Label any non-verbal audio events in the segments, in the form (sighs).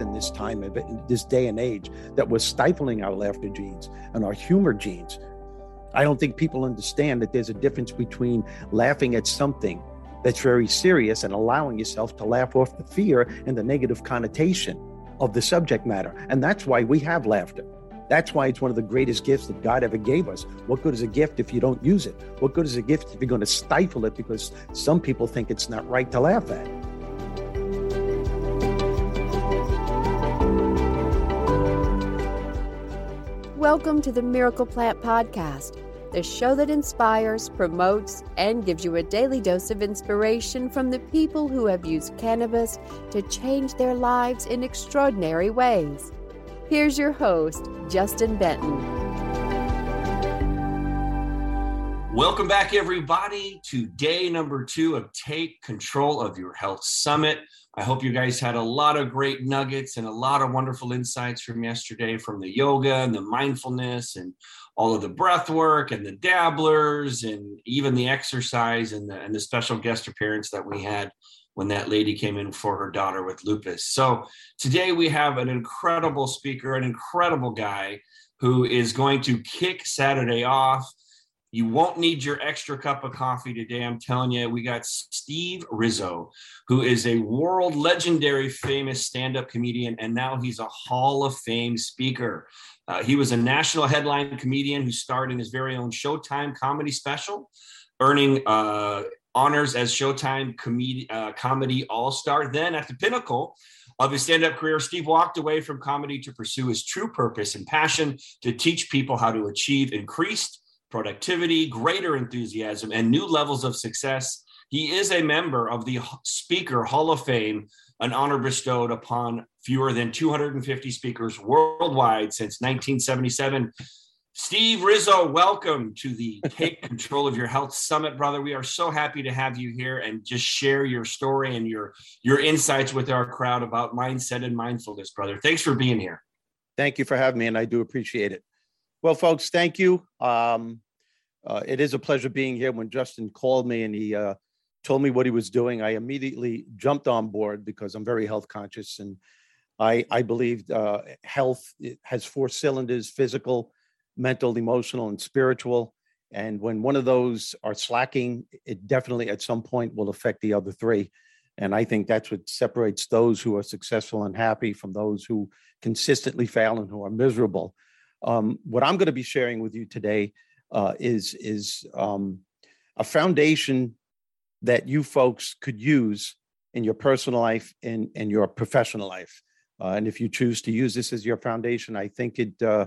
in this time of in this day and age that we're stifling our laughter genes and our humor genes. I don't think people understand that there's a difference between laughing at something that's very serious and allowing yourself to laugh off the fear and the negative connotation of the subject matter. And that's why we have laughter. That's why it's one of the greatest gifts that God ever gave us. What good is a gift if you don't use it? What good is a gift if you're going to stifle it because some people think it's not right to laugh at? Welcome to the Miracle Plant Podcast, the show that inspires, promotes, and gives you a daily dose of inspiration from the people who have used cannabis to change their lives in extraordinary ways. Here's your host, Justin Benton. Welcome back, everybody, to day number two of Take Control of Your Health Summit. I hope you guys had a lot of great nuggets and a lot of wonderful insights from yesterday from the yoga and the mindfulness and all of the breath work and the dabblers and even the exercise and the, and the special guest appearance that we had when that lady came in for her daughter with lupus. So today we have an incredible speaker, an incredible guy who is going to kick Saturday off you won't need your extra cup of coffee today. I'm telling you, we got Steve Rizzo, who is a world legendary famous stand up comedian, and now he's a Hall of Fame speaker. Uh, he was a national headline comedian who starred in his very own Showtime comedy special, earning uh, honors as Showtime comedy, uh, comedy All Star. Then, at the pinnacle, of his stand up career, Steve walked away from comedy to pursue his true purpose and passion to teach people how to achieve increased productivity, greater enthusiasm, and new levels of success. He is a member of the Speaker Hall of Fame, an honor bestowed upon fewer than 250 speakers worldwide since 1977. Steve Rizzo, welcome to the (laughs) Take Control of Your Health Summit, brother. We are so happy to have you here and just share your story and your your insights with our crowd about mindset and mindfulness, brother. Thanks for being here. Thank you for having me, and I do appreciate it. Well, folks, thank you. Um, uh, it is a pleasure being here. When Justin called me and he uh, told me what he was doing, I immediately jumped on board because I'm very health conscious and I, I believe uh, health has four cylinders physical, mental, emotional, and spiritual. And when one of those are slacking, it definitely at some point will affect the other three. And I think that's what separates those who are successful and happy from those who consistently fail and who are miserable. Um, what I'm going to be sharing with you today uh, is is um, a foundation that you folks could use in your personal life and in your professional life. Uh, and if you choose to use this as your foundation, I think it uh,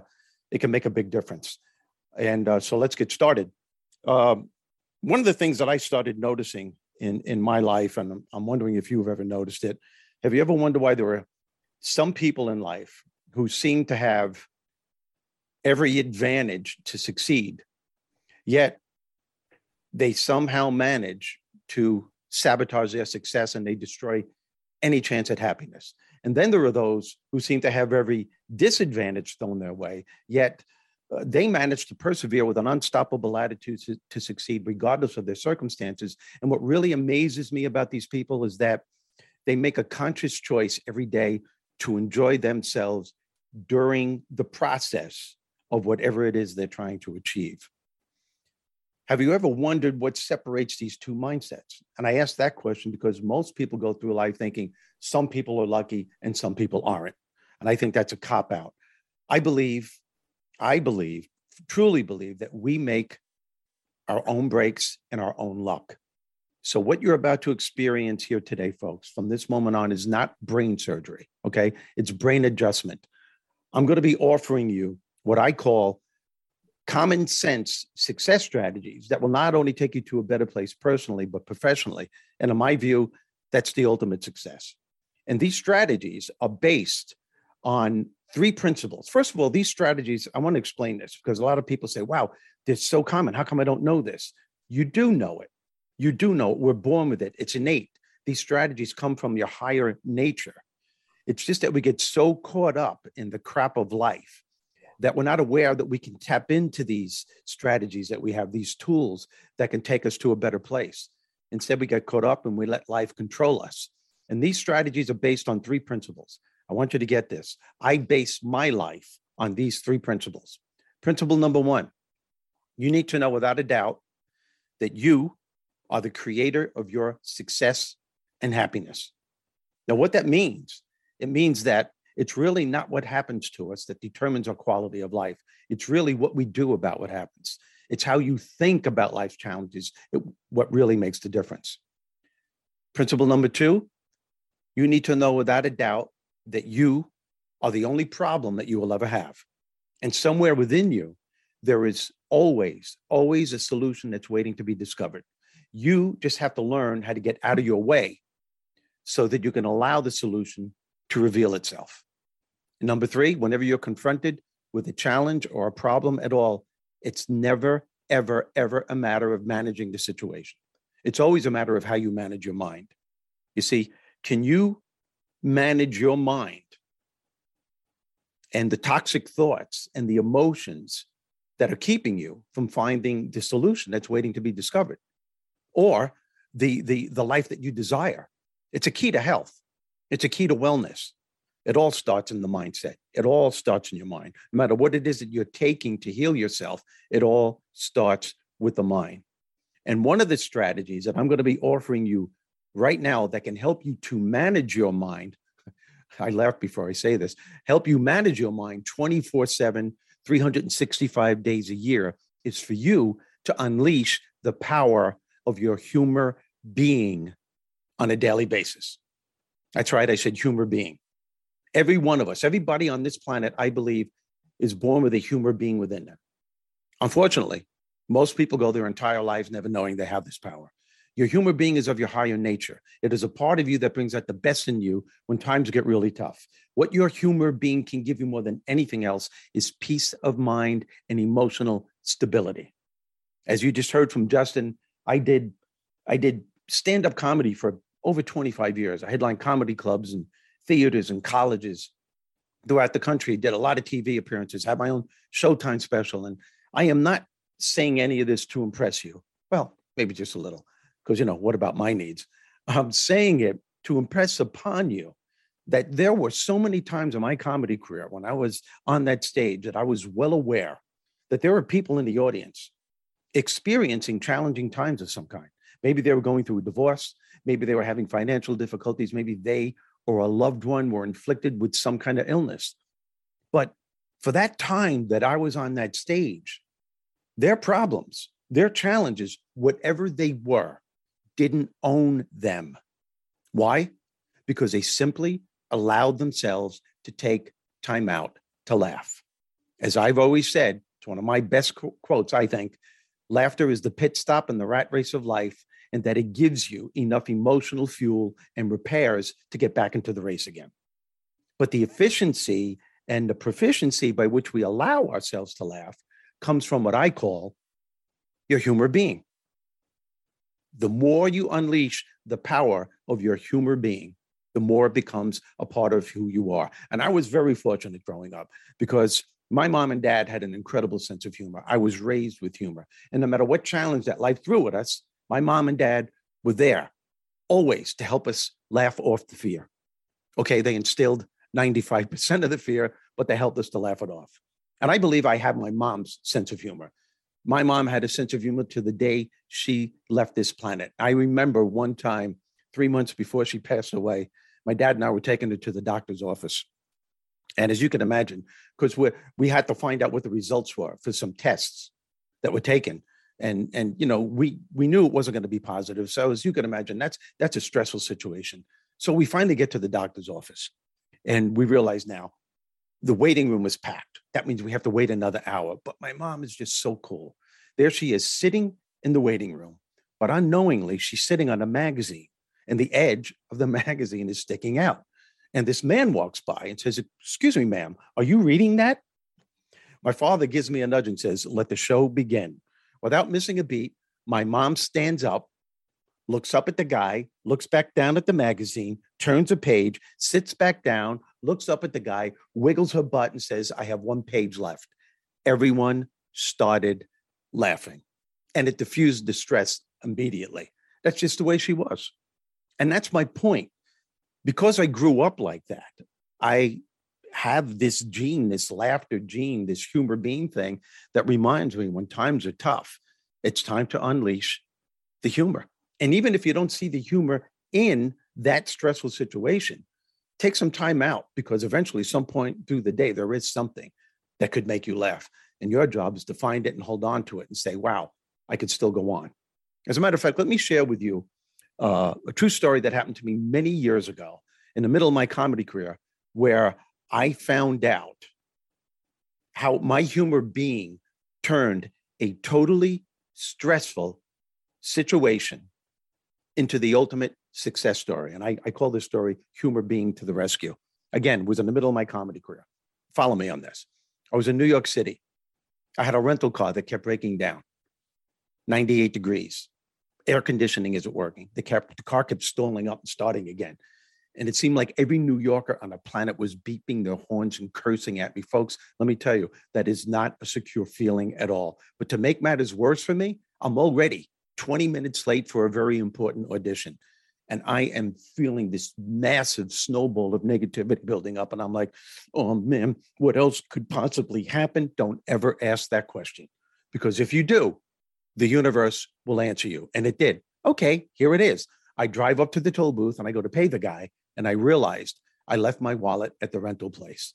it can make a big difference. And uh, so let's get started. Um, one of the things that I started noticing in in my life, and I'm, I'm wondering if you've ever noticed it. Have you ever wondered why there are some people in life who seem to have every advantage to succeed. Yet they somehow manage to sabotage their success and they destroy any chance at happiness. And then there are those who seem to have every disadvantage thrown their way, yet uh, they manage to persevere with an unstoppable attitude to, to succeed, regardless of their circumstances. And what really amazes me about these people is that they make a conscious choice every day to enjoy themselves during the process of whatever it is they're trying to achieve. Have you ever wondered what separates these two mindsets? And I ask that question because most people go through life thinking some people are lucky and some people aren't. And I think that's a cop out. I believe, I believe, truly believe that we make our own breaks and our own luck. So, what you're about to experience here today, folks, from this moment on, is not brain surgery, okay? It's brain adjustment. I'm going to be offering you what I call common sense success strategies that will not only take you to a better place personally, but professionally. And in my view, that's the ultimate success. And these strategies are based on three principles. First of all, these strategies, I want to explain this because a lot of people say, wow, they're so common. How come I don't know this? You do know it. You do know it. We're born with it, it's innate. These strategies come from your higher nature. It's just that we get so caught up in the crap of life that we're not aware that we can tap into these strategies that we have, these tools that can take us to a better place. Instead, we get caught up and we let life control us. And these strategies are based on three principles I want you to get this. I base my life on these three principles. Principle number one you need to know without a doubt that you are the creator of your success and happiness. Now, what that means, it means that it's really not what happens to us that determines our quality of life. It's really what we do about what happens. It's how you think about life challenges, it, what really makes the difference. Principle number two, you need to know without a doubt that you are the only problem that you will ever have. And somewhere within you, there is always, always a solution that's waiting to be discovered. You just have to learn how to get out of your way so that you can allow the solution to reveal itself. And number three, whenever you're confronted with a challenge or a problem at all, it's never, ever, ever a matter of managing the situation. It's always a matter of how you manage your mind. You see, can you manage your mind and the toxic thoughts and the emotions that are keeping you from finding the solution that's waiting to be discovered or the the the life that you desire it's a key to health it's a key to wellness. It all starts in the mindset. It all starts in your mind. No matter what it is that you're taking to heal yourself it all starts with the mind. And one of the strategies that i'm going to be offering you right now that can help you to manage your mind (laughs) I laugh before I say this, help you manage your mind 24 7, 365 days a year is for you to unleash the power of your humor being on a daily basis. That's right. I said humor being. Every one of us, everybody on this planet, I believe, is born with a humor being within them. Unfortunately, most people go their entire lives never knowing they have this power. Your humor being is of your higher nature. It is a part of you that brings out the best in you when times get really tough. What your humor being can give you more than anything else is peace of mind and emotional stability. As you just heard from Justin, I did I did stand-up comedy for over 25 years. I headlined comedy clubs and theaters and colleges throughout the country, did a lot of TV appearances, had my own Showtime special. And I am not saying any of this to impress you. Well, maybe just a little because you know what about my needs i'm saying it to impress upon you that there were so many times in my comedy career when i was on that stage that i was well aware that there were people in the audience experiencing challenging times of some kind maybe they were going through a divorce maybe they were having financial difficulties maybe they or a loved one were inflicted with some kind of illness but for that time that i was on that stage their problems their challenges whatever they were didn't own them. Why? Because they simply allowed themselves to take time out to laugh. As I've always said, it's one of my best quotes, I think laughter is the pit stop in the rat race of life, and that it gives you enough emotional fuel and repairs to get back into the race again. But the efficiency and the proficiency by which we allow ourselves to laugh comes from what I call your humor being the more you unleash the power of your humor being, the more it becomes a part of who you are. And I was very fortunate growing up because my mom and dad had an incredible sense of humor. I was raised with humor. And no matter what challenge that life threw at us, my mom and dad were there always to help us laugh off the fear. Okay, they instilled 95% of the fear, but they helped us to laugh it off. And I believe I have my mom's sense of humor my mom had a sense of humor to the day she left this planet. I remember one time, three months before she passed away, my dad and I were taking her to the doctor's office. And as you can imagine, because we we had to find out what the results were for some tests that were taken. And and you know, we we knew it wasn't going to be positive. So as you can imagine, that's that's a stressful situation. So we finally get to the doctor's office and we realize now the waiting room was packed. That means we have to wait another hour. But my mom is just so cool. There she is sitting in the waiting room, but unknowingly, she's sitting on a magazine, and the edge of the (laughs) magazine is sticking out. And this man walks by and says, Excuse me, ma'am, are you reading that? My father gives me a nudge and says, Let the show begin. Without missing a beat, my mom stands up, looks up at the guy, looks back down at the magazine, turns a page, sits back down, looks up at the guy, wiggles her butt, and says, I have one page left. Everyone started laughing and it diffused the stress immediately. That's just the way she was. And that's my point. Because I grew up like that, I have this gene, this laughter gene, this humor being thing that reminds me when times are tough, it's time to unleash the humor. And even if you don't see the humor in that stressful situation, take some time out because eventually, some point through the day, there is something that could make you laugh. And your job is to find it and hold on to it and say, wow, I could still go on. As a matter of fact, let me share with you uh, a true story that happened to me many years ago in the middle of my comedy career, where I found out how my humor being turned a totally stressful situation into the ultimate success story. And I, I call this story Humor Being to the Rescue. Again, was in the middle of my comedy career. Follow me on this. I was in New York City. I had a rental car that kept breaking down, 98 degrees. Air conditioning isn't working. The, kept, the car kept stalling up and starting again. And it seemed like every New Yorker on the planet was beeping their horns and cursing at me. Folks, let me tell you, that is not a secure feeling at all. But to make matters worse for me, I'm already 20 minutes late for a very important audition. And I am feeling this massive snowball of negativity building up. And I'm like, oh man, what else could possibly happen? Don't ever ask that question. Because if you do, the universe will answer you. And it did. Okay, here it is. I drive up to the toll booth and I go to pay the guy and I realized I left my wallet at the rental place.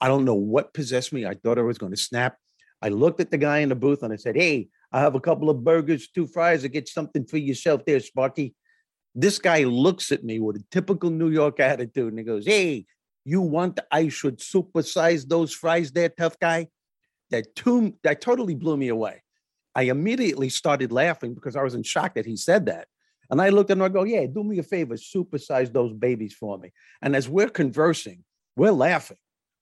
I don't know what possessed me. I thought I was going to snap. I looked at the guy in the booth and I said, Hey, I have a couple of burgers, two fries, I get something for yourself there, Sparky. This guy looks at me with a typical New York attitude and he goes, Hey, you want I should supersize those fries there, tough guy? That, too, that totally blew me away. I immediately started laughing because I was in shock that he said that. And I looked at him and I go, yeah, do me a favor, supersize those babies for me. And as we're conversing, we're laughing.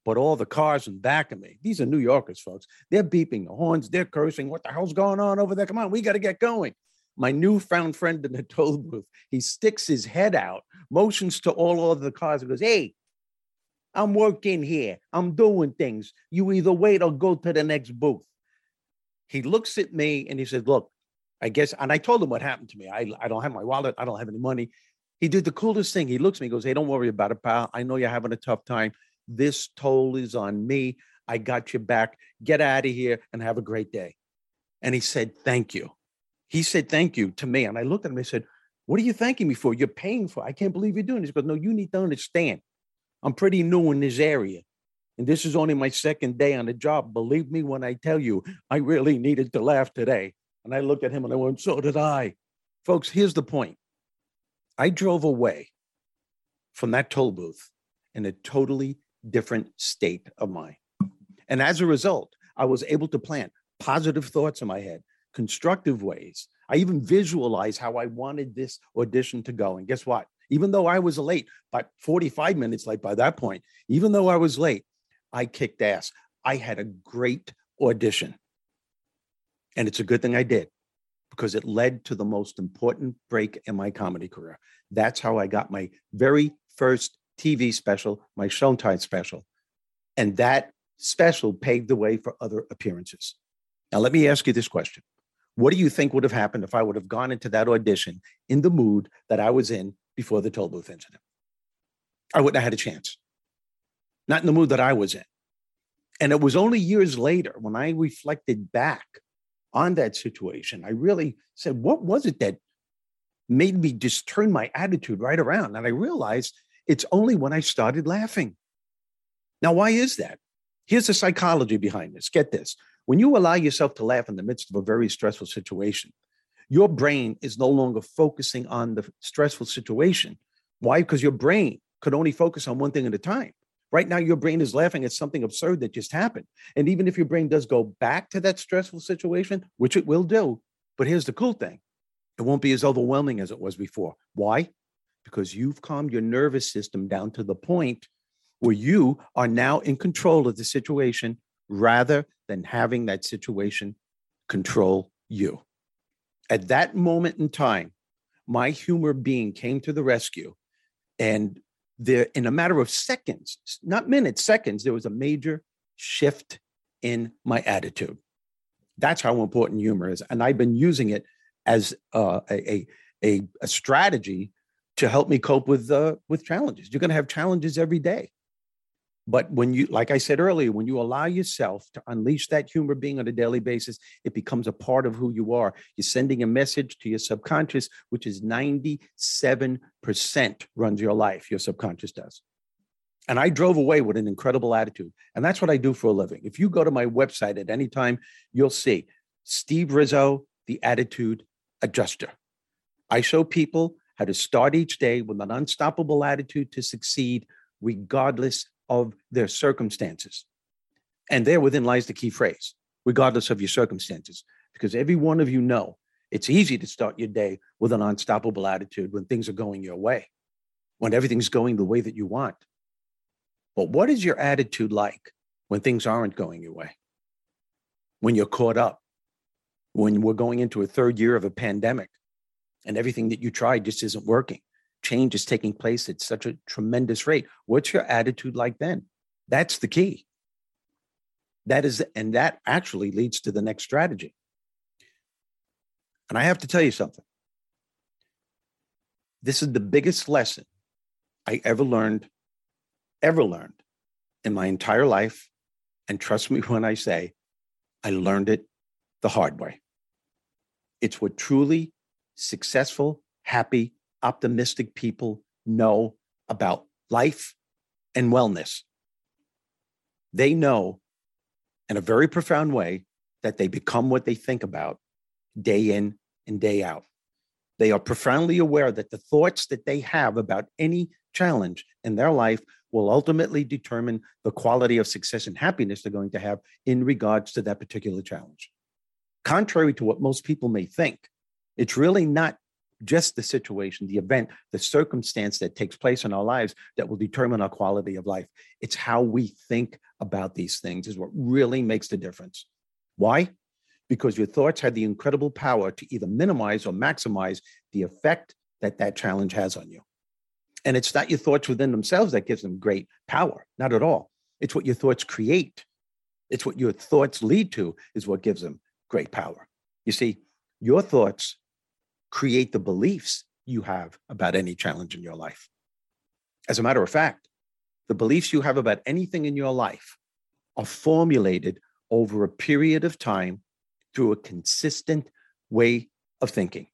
But all the cars in back of me, these are New Yorkers, folks. They're beeping the horns, they're cursing. What the hell's going on over there? Come on, we got to get going. My newfound friend in the toll booth, he sticks his head out, motions to all of the cars, and goes, Hey, I'm working here. I'm doing things. You either wait or go to the next booth. He looks at me and he says, Look, I guess, and I told him what happened to me. I, I don't have my wallet. I don't have any money. He did the coolest thing. He looks at me, goes, Hey, don't worry about it, pal. I know you're having a tough time. This toll is on me. I got you back. Get out of here and have a great day. And he said, Thank you. He said, Thank you to me. And I looked at him and I said, What are you thanking me for? You're paying for. I can't believe you're doing this. He goes, No, you need to understand. I'm pretty new in this area. And this is only my second day on the job. Believe me when I tell you, I really needed to laugh today. And I looked at him and I went, So did I. Folks, here's the point I drove away from that toll booth in a totally different state of mind. And as a result, I was able to plant positive thoughts in my head, constructive ways. I even visualized how I wanted this audition to go. And guess what? Even though I was late, by 45 minutes late by that point, even though I was late, I kicked ass. I had a great audition. And it's a good thing I did because it led to the most important break in my comedy career. That's how I got my very first TV special, my Showtime special. And that special paved the way for other appearances. Now, let me ask you this question What do you think would have happened if I would have gone into that audition in the mood that I was in before the toll booth incident? I wouldn't have had a chance. Not in the mood that I was in. And it was only years later when I reflected back on that situation, I really said, what was it that made me just turn my attitude right around? And I realized it's only when I started laughing. Now, why is that? Here's the psychology behind this. Get this. When you allow yourself to laugh in the midst of a very stressful situation, your brain is no longer focusing on the stressful situation. Why? Because your brain could only focus on one thing at a time. Right now, your brain is laughing at something absurd that just happened. And even if your brain does go back to that stressful situation, which it will do, but here's the cool thing it won't be as overwhelming as it was before. Why? Because you've calmed your nervous system down to the point where you are now in control of the situation rather than having that situation control you. At that moment in time, my humor being came to the rescue and there in a matter of seconds, not minutes, seconds, there was a major shift in my attitude. That's how important humor is. And I've been using it as uh, a, a, a, strategy to help me cope with, uh, with challenges. You're going to have challenges every day. But when you, like I said earlier, when you allow yourself to unleash that humor being on a daily basis, it becomes a part of who you are. You're sending a message to your subconscious, which is 97% runs your life, your subconscious does. And I drove away with an incredible attitude. And that's what I do for a living. If you go to my website at any time, you'll see Steve Rizzo, the attitude adjuster. I show people how to start each day with an unstoppable attitude to succeed, regardless of their circumstances. And there within lies the key phrase, regardless of your circumstances, because every one of you know it's easy to start your day with an unstoppable attitude when things are going your way, when everything's going the way that you want. But what is your attitude like when things aren't going your way? When you're caught up, when we're going into a third year of a pandemic and everything that you tried just isn't working, change is taking place at such a tremendous rate. What's your attitude like then? That's the key. That is, and that actually leads to the next strategy. And I have to tell you something. This is the biggest lesson I ever learned, ever learned in my entire life. And trust me (laughs) when I say I learned it the hard way. It's what truly successful, happy, optimistic people know about life and wellness. They know in a very profound way that they become what they think about day in and day out. They are profoundly aware that the thoughts that they have about any challenge in their life will ultimately determine the quality of success and happiness they're going to have in regards to that particular challenge. Contrary to what most people may think, it's really not just the situation, the event, the circumstance that takes place in our lives that will determine our quality of life. It's how we think about these things is what really makes the difference. Why? Because your thoughts have the incredible power to either minimize or maximize the effect that that challenge has on you. And it's not your thoughts within themselves that gives them great power, not at all. It's what your thoughts create. It's what your thoughts lead to is what gives them great power. You see, your thoughts create the beliefs you have about any challenge in your life. As a matter of fact, the beliefs you have about anything in your life are formulated over a period of time through a consistent way of thinking.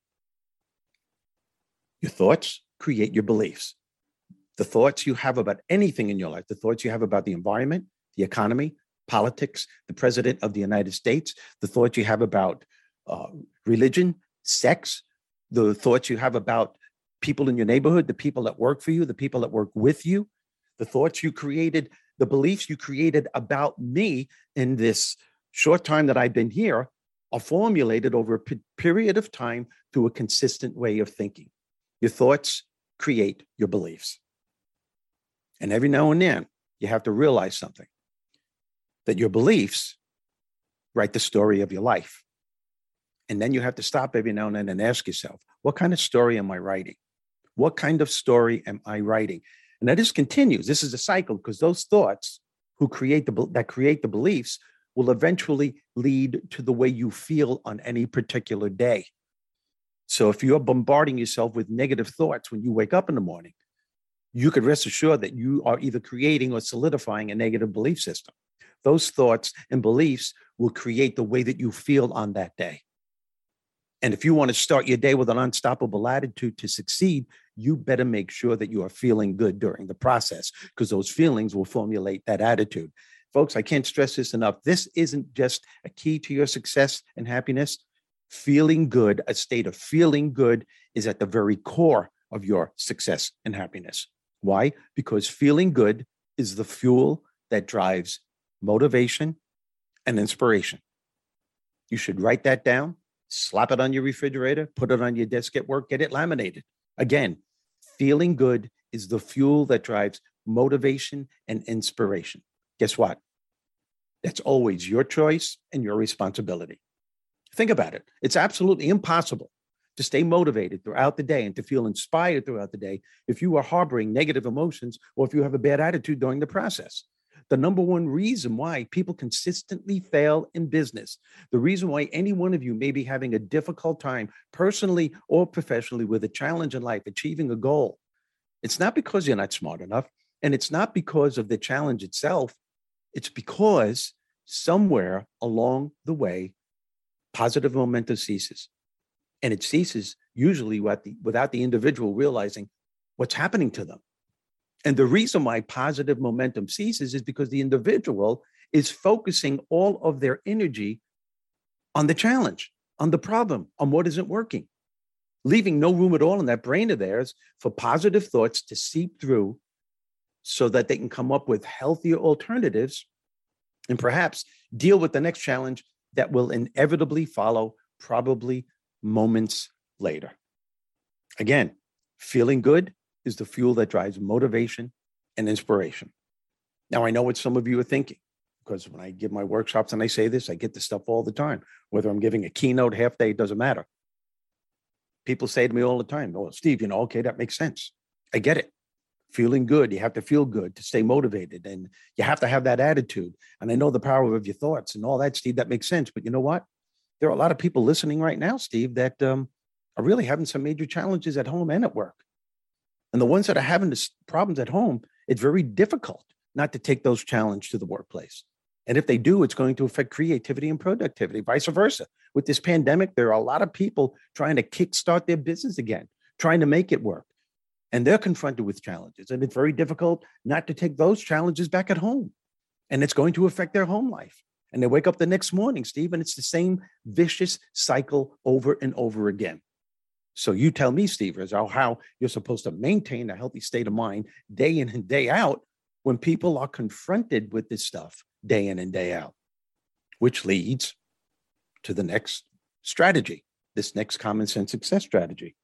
Your thoughts create your beliefs. The thoughts you have about anything in your life, the thoughts you have about the environment, the economy, politics, the president of the United States, the thoughts you have about uh, religion, sex, the thoughts you have about people in your neighborhood, the people that work for you, the people that work with you, the thoughts you created, the beliefs you created about me in this short time that I've been here are formulated over a p- period of time through a consistent way of thinking. Your thoughts create your beliefs. And every now and then, you have to realize something that your beliefs write the story of your life. And then you have to stop every now and then and ask yourself, what kind of story am I writing? What kind of story am I writing? And that just continues. This is a cycle because those thoughts who create the that create the beliefs will eventually lead to the way you feel on any particular day. So if you're bombarding yourself with negative thoughts when you wake up in the morning, you could rest assured that you are either creating or solidifying a negative belief system. Those thoughts and beliefs will create the way that you feel on that day. And if you want to start your day with an unstoppable attitude to succeed, you better make sure that you are feeling good during the process because those feelings will formulate that attitude. Folks, I can't stress this enough. This isn't just a key to your success and happiness. Feeling good, a state of feeling good, is at the very core of your success and happiness. Why? Because feeling good is the fuel that drives motivation and inspiration. You should write that down slap it on your refrigerator, put it on your desk at work, get it laminated. Again, feeling good is the fuel that drives motivation and inspiration. Guess what? That's always your choice and your responsibility. Think about it. It's absolutely impossible to stay motivated throughout the day and to feel inspired throughout the day if you are harboring negative emotions or if you have a bad attitude during the process the number one reason why people consistently fail in business, the reason why any one of you may be having a difficult time personally or professionally with a challenge in life, achieving a goal. It's not because you're not smart enough. And it's not because of the challenge itself, it's because somewhere along the way, positive momentum ceases. And it ceases usually without the, without the individual realizing what's happening to them. And the reason why positive momentum ceases is because the individual is focusing all of their energy on the challenge, on the problem, on what isn't working, leaving no room at all in that brain of theirs for positive thoughts to seep through so that they can come up with healthier alternatives and perhaps deal with the next challenge that will inevitably follow, probably moments later. Again, feeling good is the fuel that drives motivation and inspiration. Now, I know what some of you are thinking because when I give my workshops and I say this, I get this stuff all the time. Whether I'm giving a keynote half day, it doesn't matter. People say to me all the time, Oh, Steve, you know, okay, that makes sense. I get it. Feeling good, you have to feel good to stay motivated and you have to have that attitude. And I know the power of your thoughts and all that, Steve, that makes sense. But you know what? There are a lot of people listening right now, Steve, that um, are really having some major challenges at home and at work. And the ones that are having this problems at home, it's very difficult not to take those challenges to the workplace. And if they do, it's going to affect creativity and productivity, vice versa. With this pandemic, there are a lot of people trying to kickstart their business again, trying to make it work. And they're confronted with challenges. And it's very difficult not to take those challenges back at home. And it's going to affect their home life. And they wake up the next morning, Steve, and it's the same vicious cycle over and over again. So you tell me, Steve, is how you're supposed to maintain a healthy state of mind day in and day out when people are confronted with this stuff day in and day out, which leads to the next strategy, this next common sense success strategy.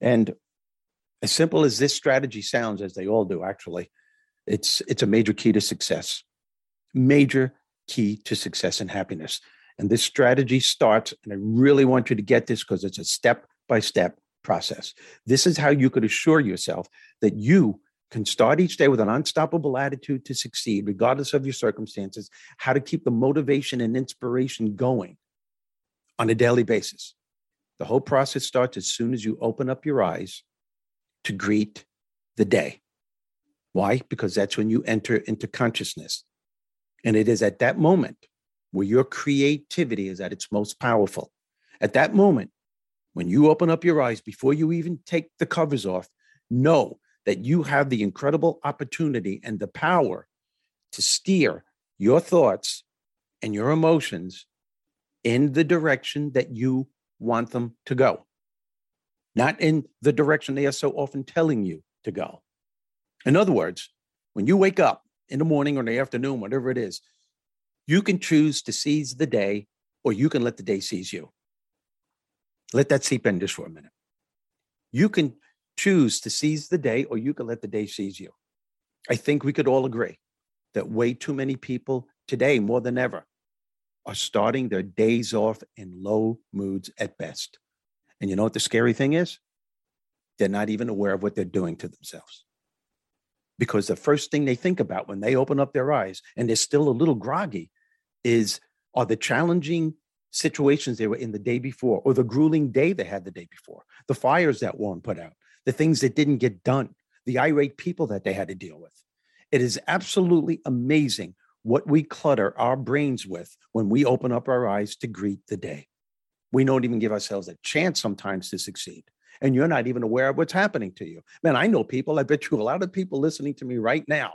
And as simple as this strategy sounds, as they all do, actually, it's it's a major key to success. Major key to success and happiness. And this strategy starts, and I really want you to get this because it's a step by step process. This is how you could assure yourself that you can start each day with an unstoppable attitude to succeed, regardless of your circumstances, how to keep the motivation and inspiration going on a daily basis. The whole process starts as soon as you open up your eyes to greet the day. Why? Because that's when you enter into consciousness. And it is at that moment where your creativity is at its most powerful. At that moment, when you open up your eyes before you even take the covers off, know that you have the incredible opportunity and the power to steer your thoughts and your emotions in the direction that you want them to go, not in the direction they are so often telling you to go. In other words, when you wake up in the morning or in the afternoon, whatever it is, you can choose to seize the day or you can let the day seize you. Let that seep in just for a minute. You can choose to seize the day or you can let the day seize you. I think we could all agree that way too many people today, more than ever, are starting their days off in low moods at best. And you know what the scary thing is? They're not even aware of what they're doing to themselves. Because the first thing they think about when they open up their eyes and they're still a little groggy is are the challenging situations they were in the day before, or the grueling day they had the day before, the fires that Warren put out, the things that didn't get done, the irate people that they had to deal with. It is absolutely amazing what we clutter our brains with when we open up our eyes to greet the day. We don't even give ourselves a chance sometimes to succeed. And you're not even aware of what's happening to you. Man, I know people, I bet you a lot of people listening to me right now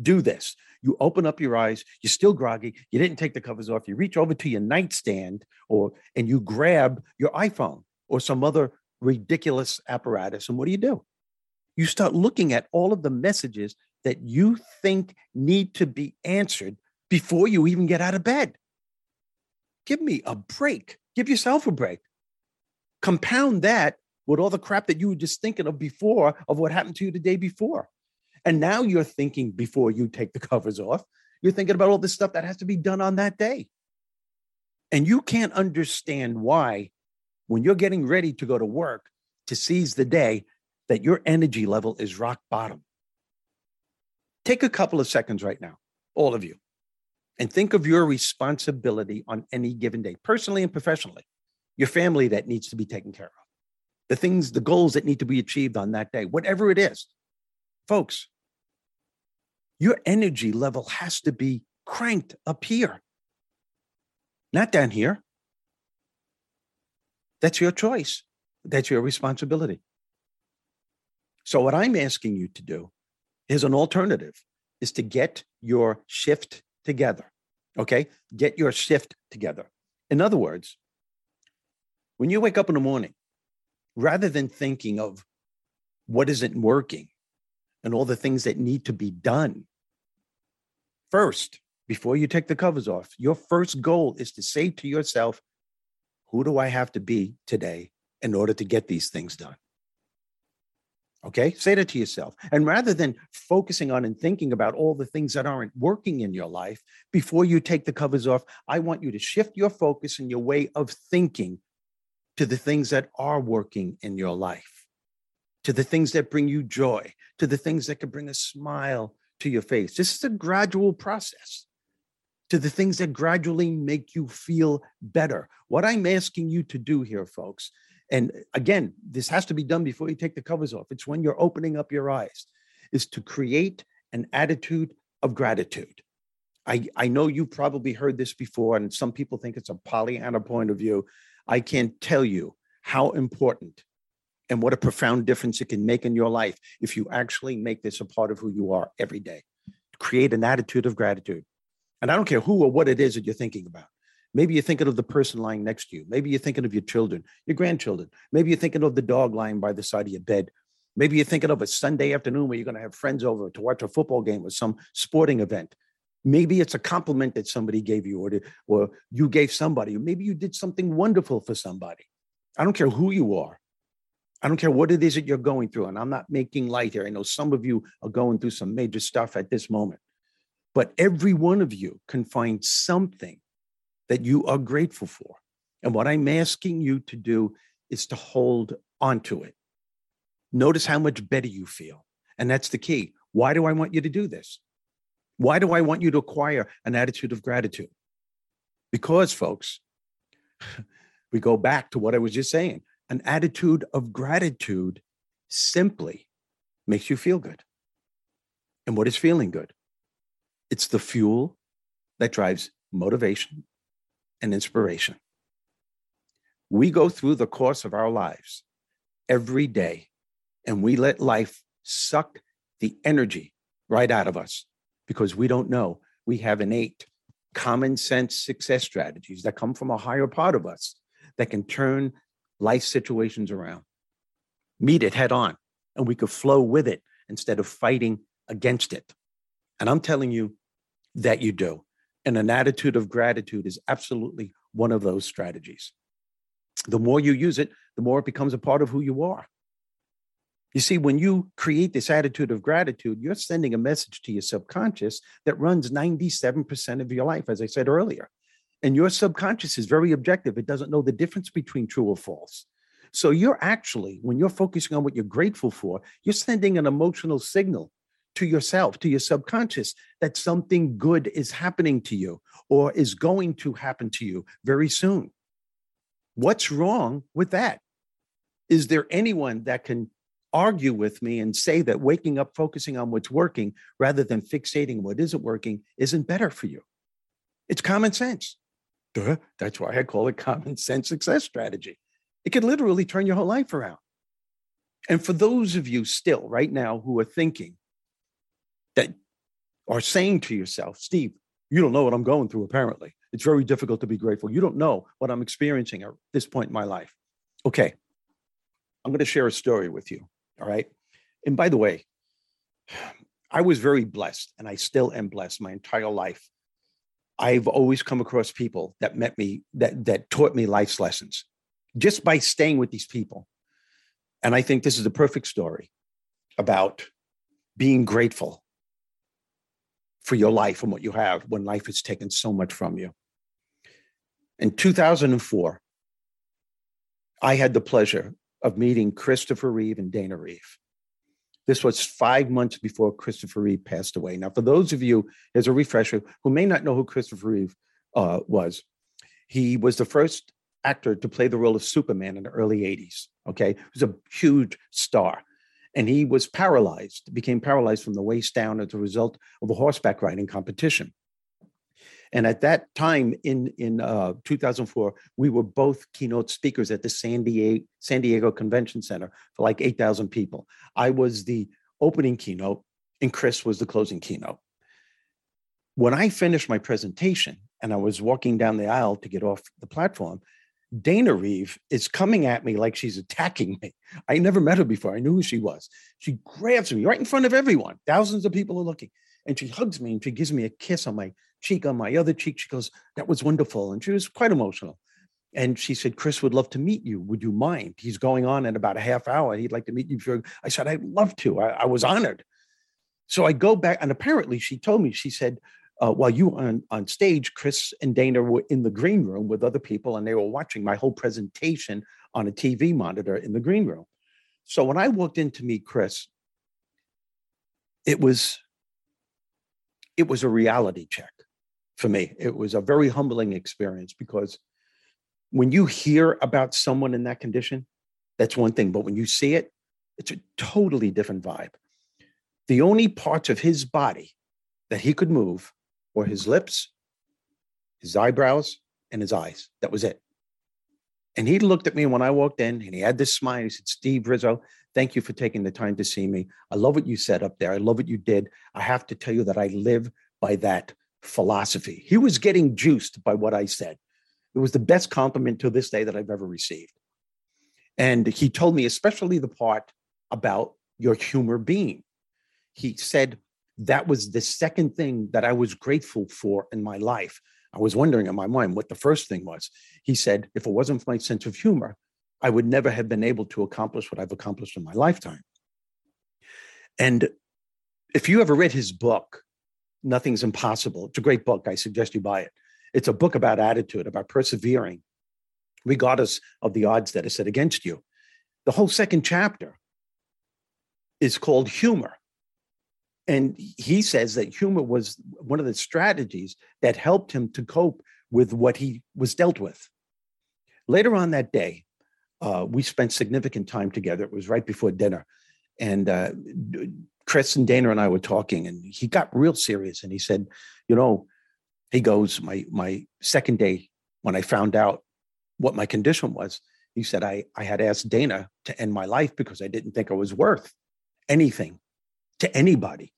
do this. You open up your eyes, you're still groggy, you didn't take the covers off, you reach over to your nightstand or and you grab your iPhone or some other ridiculous apparatus. And what do you do? You start looking at all of the messages that you think need to be answered before you even get out of bed. Give me a break. Give yourself a break. Compound that with all the crap that you were just thinking of before of what happened to you the day before. And now you're thinking before you take the covers off, you're thinking about all this stuff that has to be done on that day. And you can't understand why, when you're getting ready to go to work to seize the day, that your energy level is rock bottom. Take a couple of seconds right now, all of you, and think of your responsibility on any given day, personally and professionally, your family that needs to be taken care of, the things, the goals that need to be achieved on that day, whatever it is. Folks, Your energy level has to be cranked up here, not down here. That's your choice. That's your responsibility. So, what I'm asking you to do is an alternative is to get your shift together. Okay. Get your shift together. In other words, when you wake up in the morning, rather than thinking of what isn't working and all the things that need to be done, first, before you take the covers off, your first goal is to say to yourself, who do I have to be today in order to get these things done? Okay, say that to yourself. And rather than focusing on and thinking about all the things that aren't working in your life, before you take the covers off, I want you to shift your focus and your way of thinking to the things that are working in your life, to the things that bring you joy, to the things that can bring a smile to your face. This is a gradual process to the things that gradually make you feel better. What I'm asking you to do here, folks, and again, this has to be done before you take the covers off. It's when you're opening up your eyes, is to create an attitude of gratitude. I, I know you've probably heard this before, and some people think it's a Pollyanna point of view. I can't tell you how important and what a profound difference it can make in your life if you actually make this a part of who you are every day. Create an attitude of gratitude. And I don't care who or what it is that you're thinking about. Maybe you're thinking of the person lying next to you. Maybe you're thinking of your children, your grandchildren. Maybe you're thinking of the dog lying by the side of your bed. Maybe you're thinking of a Sunday afternoon where you're going to have friends over to watch a football game or some sporting event. Maybe it's a compliment that somebody gave you or, to, or you gave somebody. Or maybe you did something wonderful for somebody. I don't care who you are. I don't care what it is that you're going through. And I'm not making light here. I know some of you are going through some major stuff at this moment. But every one of you can find something that you are grateful for. And what I'm asking you to do is to hold onto it. Notice how much better you feel. And that's the key. Why do I want you to do this? Why do I want you to acquire an attitude of gratitude? Because, folks, (laughs) we go back to what I was just saying an attitude of gratitude simply makes you feel good. And what is feeling good? It's the fuel that drives motivation and inspiration. We go through the course of our lives every day and we let life suck the energy right out of us because we don't know we have innate common sense success strategies that come from a higher part of us that can turn life situations around. Meet it head on, and we could flow with it instead of fighting against it. And I'm telling you, that you do. And an attitude of gratitude is absolutely one of those strategies. The more you use it, the more it becomes a part of who you are. You see, when you create this attitude of gratitude, you're sending a message to your subconscious that runs 97% of your life, as I said earlier. And your subconscious is very objective. It doesn't know the difference between true or false. So you're actually, when you're focusing on what you're grateful for, you're sending an emotional signal to yourself, to your subconscious, that something good is happening to you or is going to happen to you very soon. What's wrong with that? Is there anyone that can argue with me and say that waking up focusing on what's working rather than fixating what isn't working isn't better for you? It's common sense. Duh, that's why I call it common sense success strategy. It can literally turn your whole life around. And for those of you still right now who are thinking, that are saying to yourself, Steve, you don't know what I'm going through, apparently. It's very difficult to be grateful. You don't know what I'm experiencing at this point in my life. Okay, I'm going to share a story with you. All right. And by the way, (sighs) I was very blessed, and I still am blessed my entire life. I've always come across people that met me, that, that taught me life's lessons just by staying with these people. And I think this is a perfect story about being grateful for your life and what you have when life has taken so much from you. In 2004, I had the pleasure of meeting Christopher Reeve and Dana Reeve. This was five months before Christopher Reeve passed away. Now, for those of you, as a refresher, who may not know who Christopher Reeve uh, was, he was the first actor to play the role of Superman in the early 80s. Okay. He was a huge star. and he was paralyzed, became paralyzed from the waist down as a result of a horseback riding competition. And at that time in, in uh, 2004, we were both keynote speakers at the San Diego, San Diego Convention Center for like 8,000 people. I was the opening keynote, and Chris was the closing keynote. When I finished my presentation and I was walking down the aisle to get off the platform, Dana Reeve is coming at me like she's attacking me. I never met her before. I knew who she was. She grabs me right in front of everyone. Thousands of people are looking. And she hugs me and she gives me a kiss on my cheek, on my other cheek. She goes, That was wonderful. And she was quite emotional. And she said, Chris would love to meet you. Would you mind? He's going on in about a half hour. He'd like to meet you. I said, I'd love to. I, I was honored. So I go back, and apparently she told me, she said, uh, while you were on, on stage, Chris and Dana were in the green room with other people, and they were watching my whole presentation on a TV monitor in the green room. So when I walked in to meet Chris, it was it was a reality check for me. It was a very humbling experience because when you hear about someone in that condition, that's one thing, but when you see it, it's a totally different vibe. The only parts of his body that he could move were his lips, his eyebrows, and his eyes. That was it. And he looked at me when I walked in and he had this smile. He said, Steve Rizzo, thank you for taking the time to see me. I love what you said up there. I love what you did. I have to tell you that I live by that philosophy. He was getting juiced by what I said. It was the best compliment to this day that I've ever received. And he told me, especially the part about your humor being. He said, that was the second thing that I was grateful for in my life. I was wondering in my mind what the first thing was. He said, if it wasn't for my sense of humor, I would never have been able to accomplish what I've accomplished in my lifetime. And if you ever read his book, Nothing's Impossible, it's a great book. I suggest you buy it. It's a book about attitude, about persevering, regardless of the odds that are set against you. The whole second chapter is called humor. And he says that humor was one of the strategies that helped him to cope with what he was dealt with. Later on that day, uh, we spent significant time together. It was right before dinner. And uh, Chris and Dana and I were talking, and he got real serious. And he said, You know, he goes, My, my second day, when I found out what my condition was, he said, I, I had asked Dana to end my life because I didn't think I was worth anything to anybody.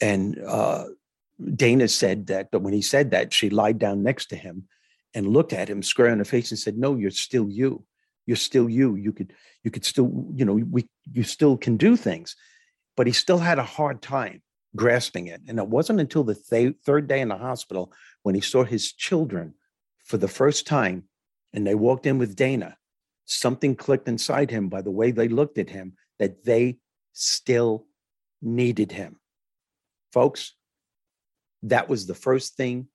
And uh, Dana said that, but when he said that, she lied down next to him and looked at him square in the face and said, "No, you're still you. You're still you. You could, you could still, you know, we, you still can do things." But he still had a hard time grasping it. And it wasn't until the th- third day in the hospital when he saw his children for the first time, and they walked in with Dana. Something clicked inside him by the way they looked at him that they still needed him. Folks, that was the first thing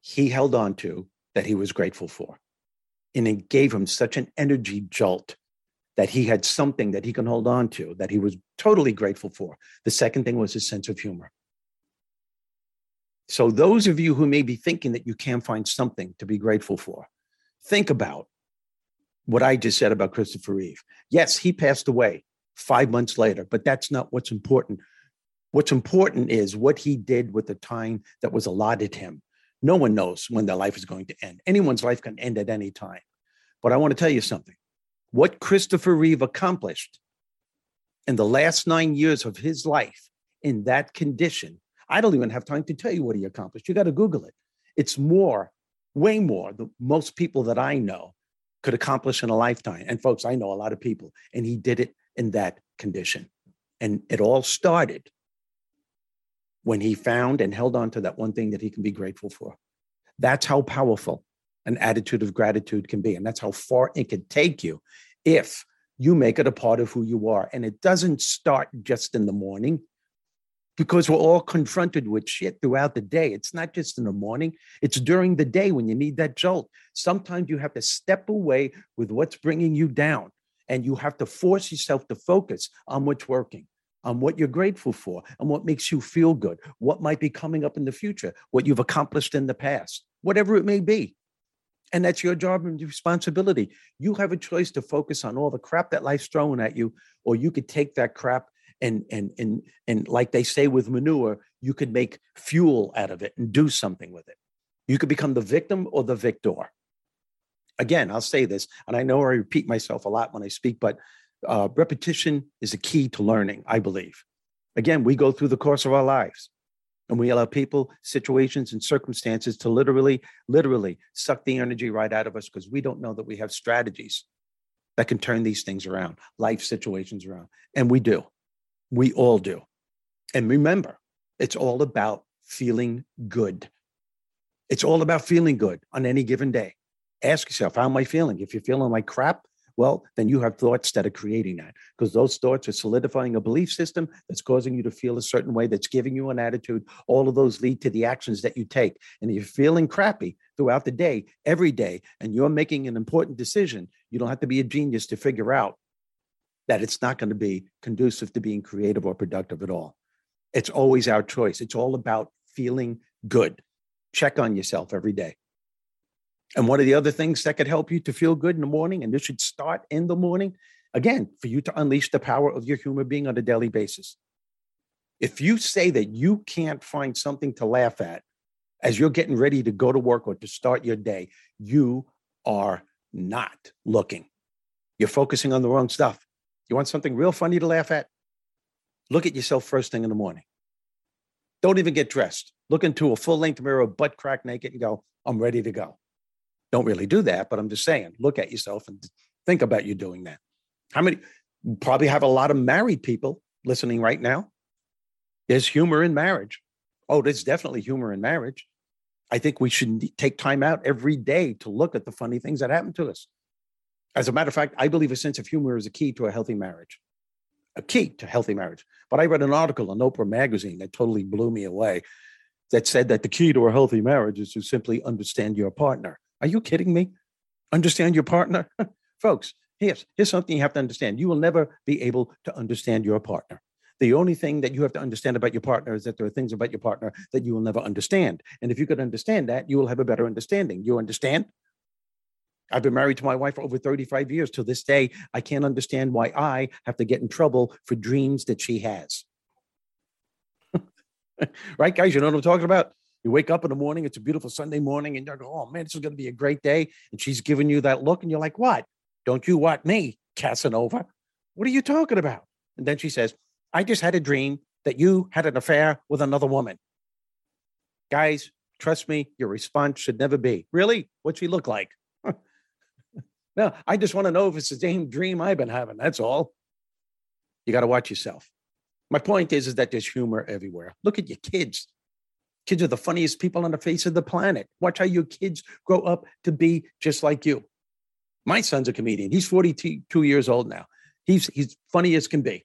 he held on to that he was grateful for. And it gave him such an energy jolt that he had something that he can hold on to that he was totally grateful for. The second thing was his sense of humor. So, those of you who may be thinking that you can't find something to be grateful for, think about what I just said about Christopher Reeve. Yes, he passed away five months later, but that's not what's important. What's important is what he did with the time that was allotted him. No one knows when their life is going to end. Anyone's life can end at any time. But I want to tell you something. What Christopher Reeve accomplished in the last nine years of his life in that condition, I don't even have time to tell you what he accomplished. You got to Google it. It's more, way more than most people that I know could accomplish in a lifetime. And folks, I know a lot of people, and he did it in that condition. And it all started when he found and held on to that one thing that he can be grateful for. That's how powerful an attitude of gratitude can be. And that's how far it can take you if you make it a part of who you are. And it doesn't start just in the morning because we're all confronted with shit throughout the day. It's not just in the morning, it's during the day when you need that jolt. Sometimes you have to step away with what's bringing you down and you have to force yourself to focus on what's working on what you're grateful for and what makes you feel good what might be coming up in the future what you've accomplished in the past whatever it may be And that's your job and responsibility. You have a choice to focus on all the crap that life's throwing at you, or you could take that crap and and and and like they say with manure, you could make fuel out of it and do something with it. You could become the victim or the victor. Again, I'll say this, and I know I repeat myself a lot when I speak, but uh, repetition is a key to learning, I believe. Again, we go through the course of our lives and we allow people, situations, and circumstances to literally, literally suck the energy right out of us because we don't know that we have strategies that can turn these things around, life situations around. And we do. We all do. And remember, it's all about feeling good. It's all about feeling good on any given day. Ask yourself, how am I feeling? If you're feeling like crap, well, then you have thoughts that are creating that because those thoughts are solidifying a belief system that's causing you to feel a certain way, that's giving you an attitude. All of those lead to the actions that you take. And if you're feeling crappy throughout the day, every day, and you're making an important decision, you don't have to be a genius to figure out that it's not going to be conducive to being creative or productive at all. It's always our choice. It's all about feeling good. Check on yourself every day. And one of the other things that could help you to feel good in the morning, and this should start in the morning, again, for you to unleash the power of your human being on a daily basis. If you say that you can't find something to laugh at as you're getting ready to go to work or to start your day, you are not looking. You're focusing on the wrong stuff. You want something real funny to laugh at? Look at yourself first thing in the morning. Don't even get dressed. Look into a full length mirror, butt crack naked, and go, I'm ready to go. Don't really do that, but I'm just saying, look at yourself and think about you doing that. How many probably have a lot of married people listening right now? There's humor in marriage. Oh, there's definitely humor in marriage. I think we should take time out every day to look at the funny things that happen to us. As a matter of fact, I believe a sense of humor is a key to a healthy marriage, a key to healthy marriage. But I read an article in Oprah magazine that totally blew me away that said that the key to a healthy marriage is to simply understand your partner. Are you kidding me? Understand your partner? (laughs) Folks, here's, here's something you have to understand. You will never be able to understand your partner. The only thing that you have to understand about your partner is that there are things about your partner that you will never understand. And if you could understand that, you will have a better understanding. You understand? I've been married to my wife for over 35 years. To this day, I can't understand why I have to get in trouble for dreams that she has. (laughs) right, guys? You know what I'm talking about? You wake up in the morning, it's a beautiful Sunday morning, and you're going, oh man, this is going to be a great day. And she's giving you that look, and you're like, what? Don't you want me, Casanova? What are you talking about? And then she says, I just had a dream that you had an affair with another woman. Guys, trust me, your response should never be, really? What's she look like? (laughs) no, I just want to know if it's the same dream I've been having. That's all. You got to watch yourself. My point is, is that there's humor everywhere. Look at your kids. Kids are the funniest people on the face of the planet. Watch how your kids grow up to be just like you. My son's a comedian. He's 42 years old now. He's he's funny as can be.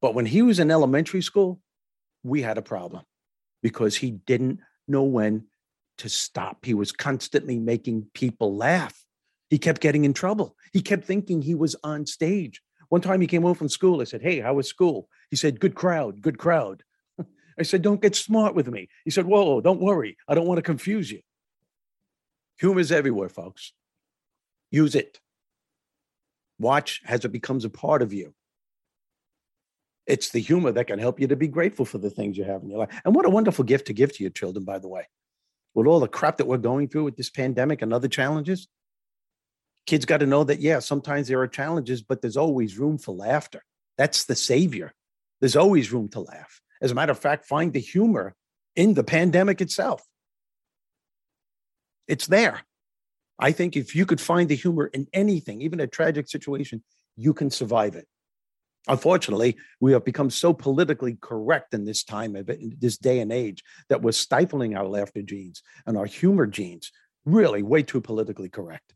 But when he was in elementary school, we had a problem because he didn't know when to stop. He was constantly making people laugh. He kept getting in trouble. He kept thinking he was on stage. One time he came home from school. I said, Hey, how was school? He said, Good crowd, good crowd. I said, Don't get smart with me. He said, Whoa, don't worry. I don't want to confuse you. Humor is everywhere, folks. Use it. Watch as it becomes a part of you. It's the humor that can help you to be grateful for the things you have in your life. And what a wonderful gift to give to your children, by the way. With all the crap that we're going through with this pandemic and other challenges, kids got to know that, yeah, sometimes there are challenges, but there's always room for laughter. That's the savior. There's always room to laugh. As a matter of fact, find the humor in the pandemic itself. It's there. I think if you could find the humor in anything, even a tragic situation, you can survive it. Unfortunately, we have become so politically correct in this time of it, in this day and age, that we're stifling our laughter genes and our humor genes. Really, way too politically correct.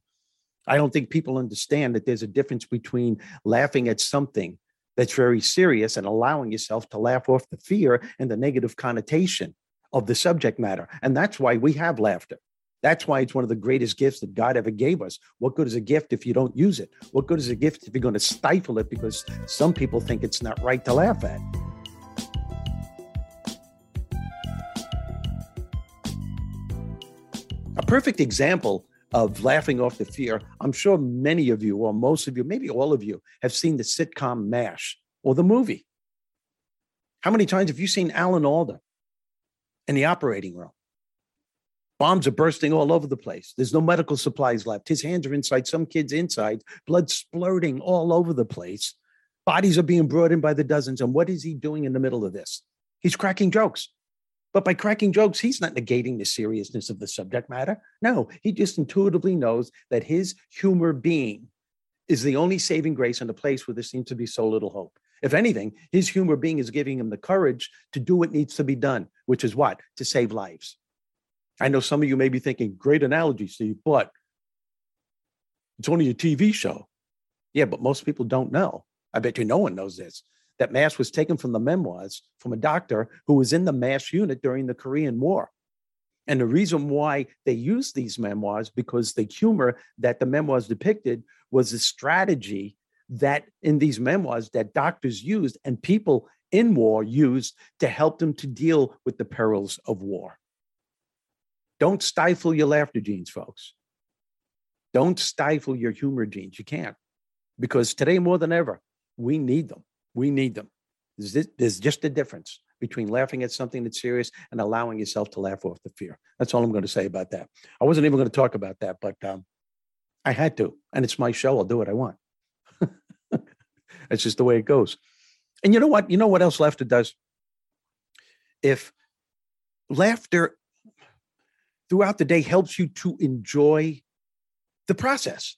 I don't think people understand that there's a difference between laughing at something that's very serious and allowing yourself to laugh off the fear and the negative connotation of the subject matter. And that's why we have laughter. That's why it's one of the greatest gifts that God ever gave us. What good is a gift if you don't use it? What good is a gift if you're going to stifle it because some people think it's not right to laugh at? A perfect example of laughing off the fear, I'm sure many of you, or most of you, maybe all of you, have seen the sitcom MASH or the movie. How many times have you seen Alan Alda in the operating room? Bombs are bursting all over the place. There's no medical supplies left. His hands are inside some kid's inside, blood splurting all over the place. Bodies are being brought in by the dozens. And what is he doing in the middle of this? He's cracking jokes. But by cracking jokes, he's not negating the seriousness of the subject matter. No, he just intuitively knows that his humor being is the only saving grace in a place where there seems to be so little hope. If anything, his humor being is giving him the courage to do what needs to be done, which is what? To save lives. I know some of you may be thinking, great analogy, Steve, but it's only a TV show. Yeah, but most people don't know. I bet you no one knows this that MASH was taken from the memoirs from a doctor who was in the MASH unit during the Korean War. And the reason why they used these memoirs, because the humor that the memoirs depicted was a strategy that in these memoirs that doctors used and people in war used to help them to deal with the perils of war. Don't stifle your laughter genes, folks. Don't stifle your humor genes. You can't. Because today more than ever, we need them. We need them. There's just a difference between laughing at something that's serious and allowing yourself to laugh off the fear. That's all I'm going to say about that. I wasn't even going to talk about that, but um, I had to. And it's my show. I'll do what I want. (laughs) it's just the way it goes. And you know what? You know what else laughter does? If laughter throughout the day helps you to enjoy the process.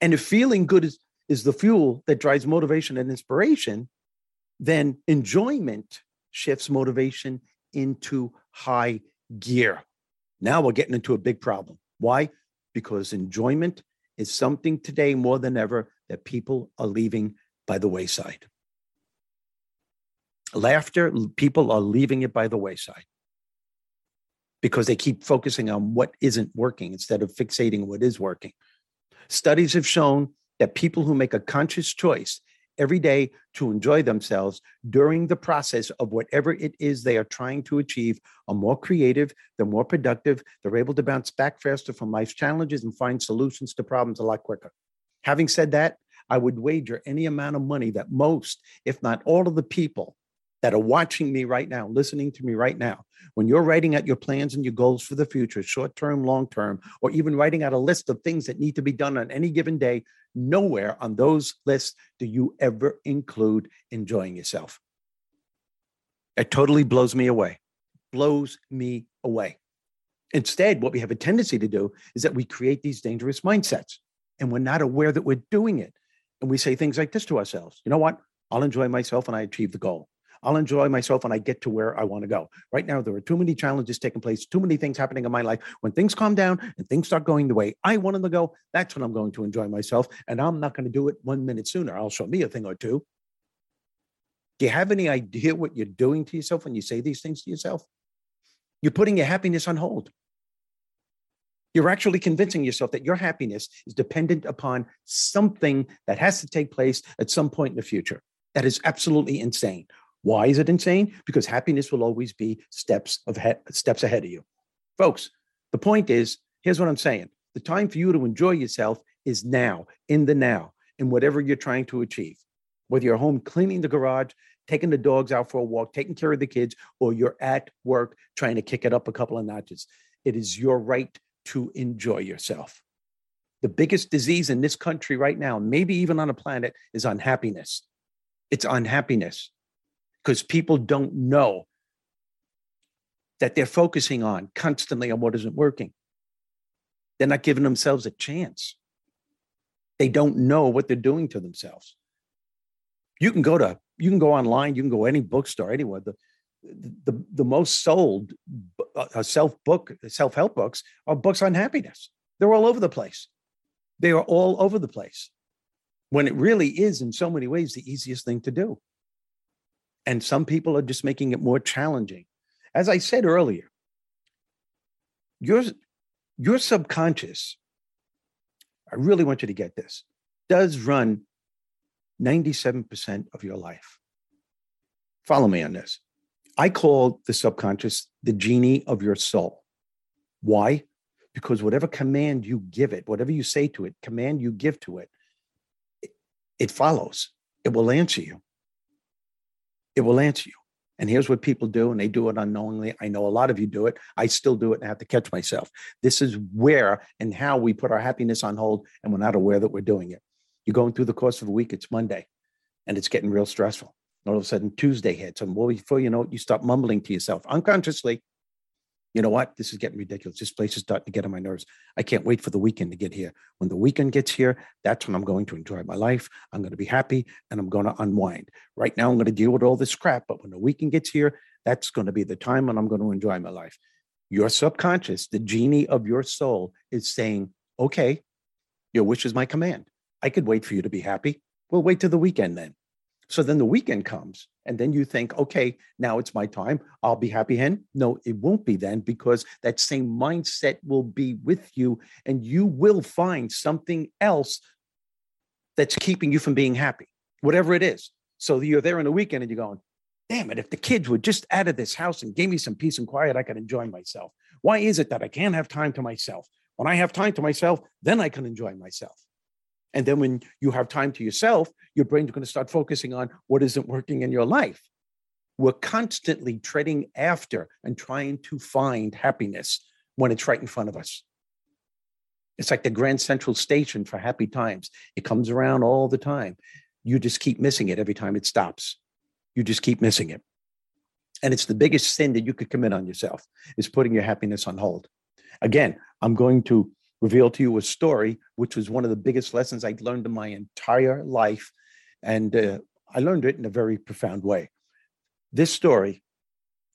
And if feeling good is is the fuel that drives motivation and inspiration, then enjoyment shifts motivation into high gear. Now we're getting into a big problem. Why? Because enjoyment is something today more than ever that people are leaving by the wayside. Laughter, people are leaving it by the wayside because they keep focusing on what isn't working instead of fixating what is working. Studies have shown that people who make a conscious choice every day to enjoy themselves during the process of whatever it is they are trying to achieve are more creative, they're more productive, they're able to bounce back faster from life's challenges and find solutions to problems a lot quicker. Having said that, I would wager any amount of money that most, if not all of the people that are watching me right now, listening to me right now, when you're writing out your plans and your goals for the future, short term, long term, or even writing out a list of things that need to be done on any given day, nowhere on those lists do you ever include enjoying yourself. It totally blows me away. Blows me away. Instead, what we have a tendency to do is that we create these dangerous mindsets and we're not aware that we're doing it. And we say things like this to ourselves You know what? I'll enjoy myself when I achieve the goal. I'll enjoy myself when I get to where I want to go. Right now, there are too many challenges taking place, too many things happening in my life. When things calm down and things start going the way I want them to go, that's when I'm going to enjoy myself. And I'm not going to do it one minute sooner. I'll show me a thing or two. Do you have any idea what you're doing to yourself when you say these things to yourself? You're putting your happiness on hold. You're actually convincing yourself that your happiness is dependent upon something that has to take place at some point in the future. That is absolutely insane. Why is it insane? Because happiness will always be steps of he- steps ahead of you. Folks, the point is, here's what I'm saying. The time for you to enjoy yourself is now, in the now, in whatever you're trying to achieve. Whether you're home cleaning the garage, taking the dogs out for a walk, taking care of the kids, or you're at work trying to kick it up a couple of notches. It is your right to enjoy yourself. The biggest disease in this country right now, maybe even on the planet, is unhappiness. It's unhappiness because people don't know that they're focusing on constantly on what isn't working. They're not giving themselves a chance. They don't know what they're doing to themselves. You can go to you can go online, you can go any bookstore anywhere. The the the most sold uh, self book self help books are books on happiness. They're all over the place. They are all over the place. When it really is, in so many ways, the easiest thing to do. And some people are just making it more challenging. As I said earlier, your, your subconscious, I really want you to get this, does run 97% of your life. Follow me on this. I call the subconscious the genie of your soul. Why? because whatever command you give it, whatever you say to it, command you give to it, it, it follows. It will answer you. It will answer you. And here's what people do, and they do it unknowingly. I know a lot of you do it. I still do it and I have to catch myself. This is where and how we put our happiness on hold, and we're not aware that we're doing it. You're going through the course of a week, it's Monday, and it's getting real stressful. All of a sudden, Tuesday hits, and well, before you know it, you start mumbling to yourself unconsciously, you know what? This is getting ridiculous. This place is starting to get on my nerves. I can't wait for the weekend to get here. When the weekend gets here, that's when I'm going to enjoy my life. I'm going to be happy and I'm going to unwind. Right now, I'm going to deal with all this crap. But when the weekend gets here, that's going to be the time when I'm going to enjoy my life. Your subconscious, the genie of your soul, is saying, okay, your wish is my command. I could wait for you to be happy. We'll wait till the weekend then. So then the weekend comes, and then you think, okay, now it's my time. I'll be happy then. No, it won't be then because that same mindset will be with you, and you will find something else that's keeping you from being happy, whatever it is. So you're there on the weekend and you're going, damn it, if the kids were just out of this house and gave me some peace and quiet, I could enjoy myself. Why is it that I can't have time to myself? When I have time to myself, then I can enjoy myself. And then when you have time to yourself, your brain's going to start focusing on what isn't working in your life. We're constantly treading after and trying to find happiness when it's right in front of us. It's like the Grand Central Station for happy times. It comes around all the time. You just keep missing it every time it stops. You just keep missing it. And it's the biggest sin that you could commit on yourself is putting your happiness on hold. Again, I'm going to reveal to you a story, which was one of the biggest lessons I'd learned in my entire life. And uh, I learned it in a very profound way. This story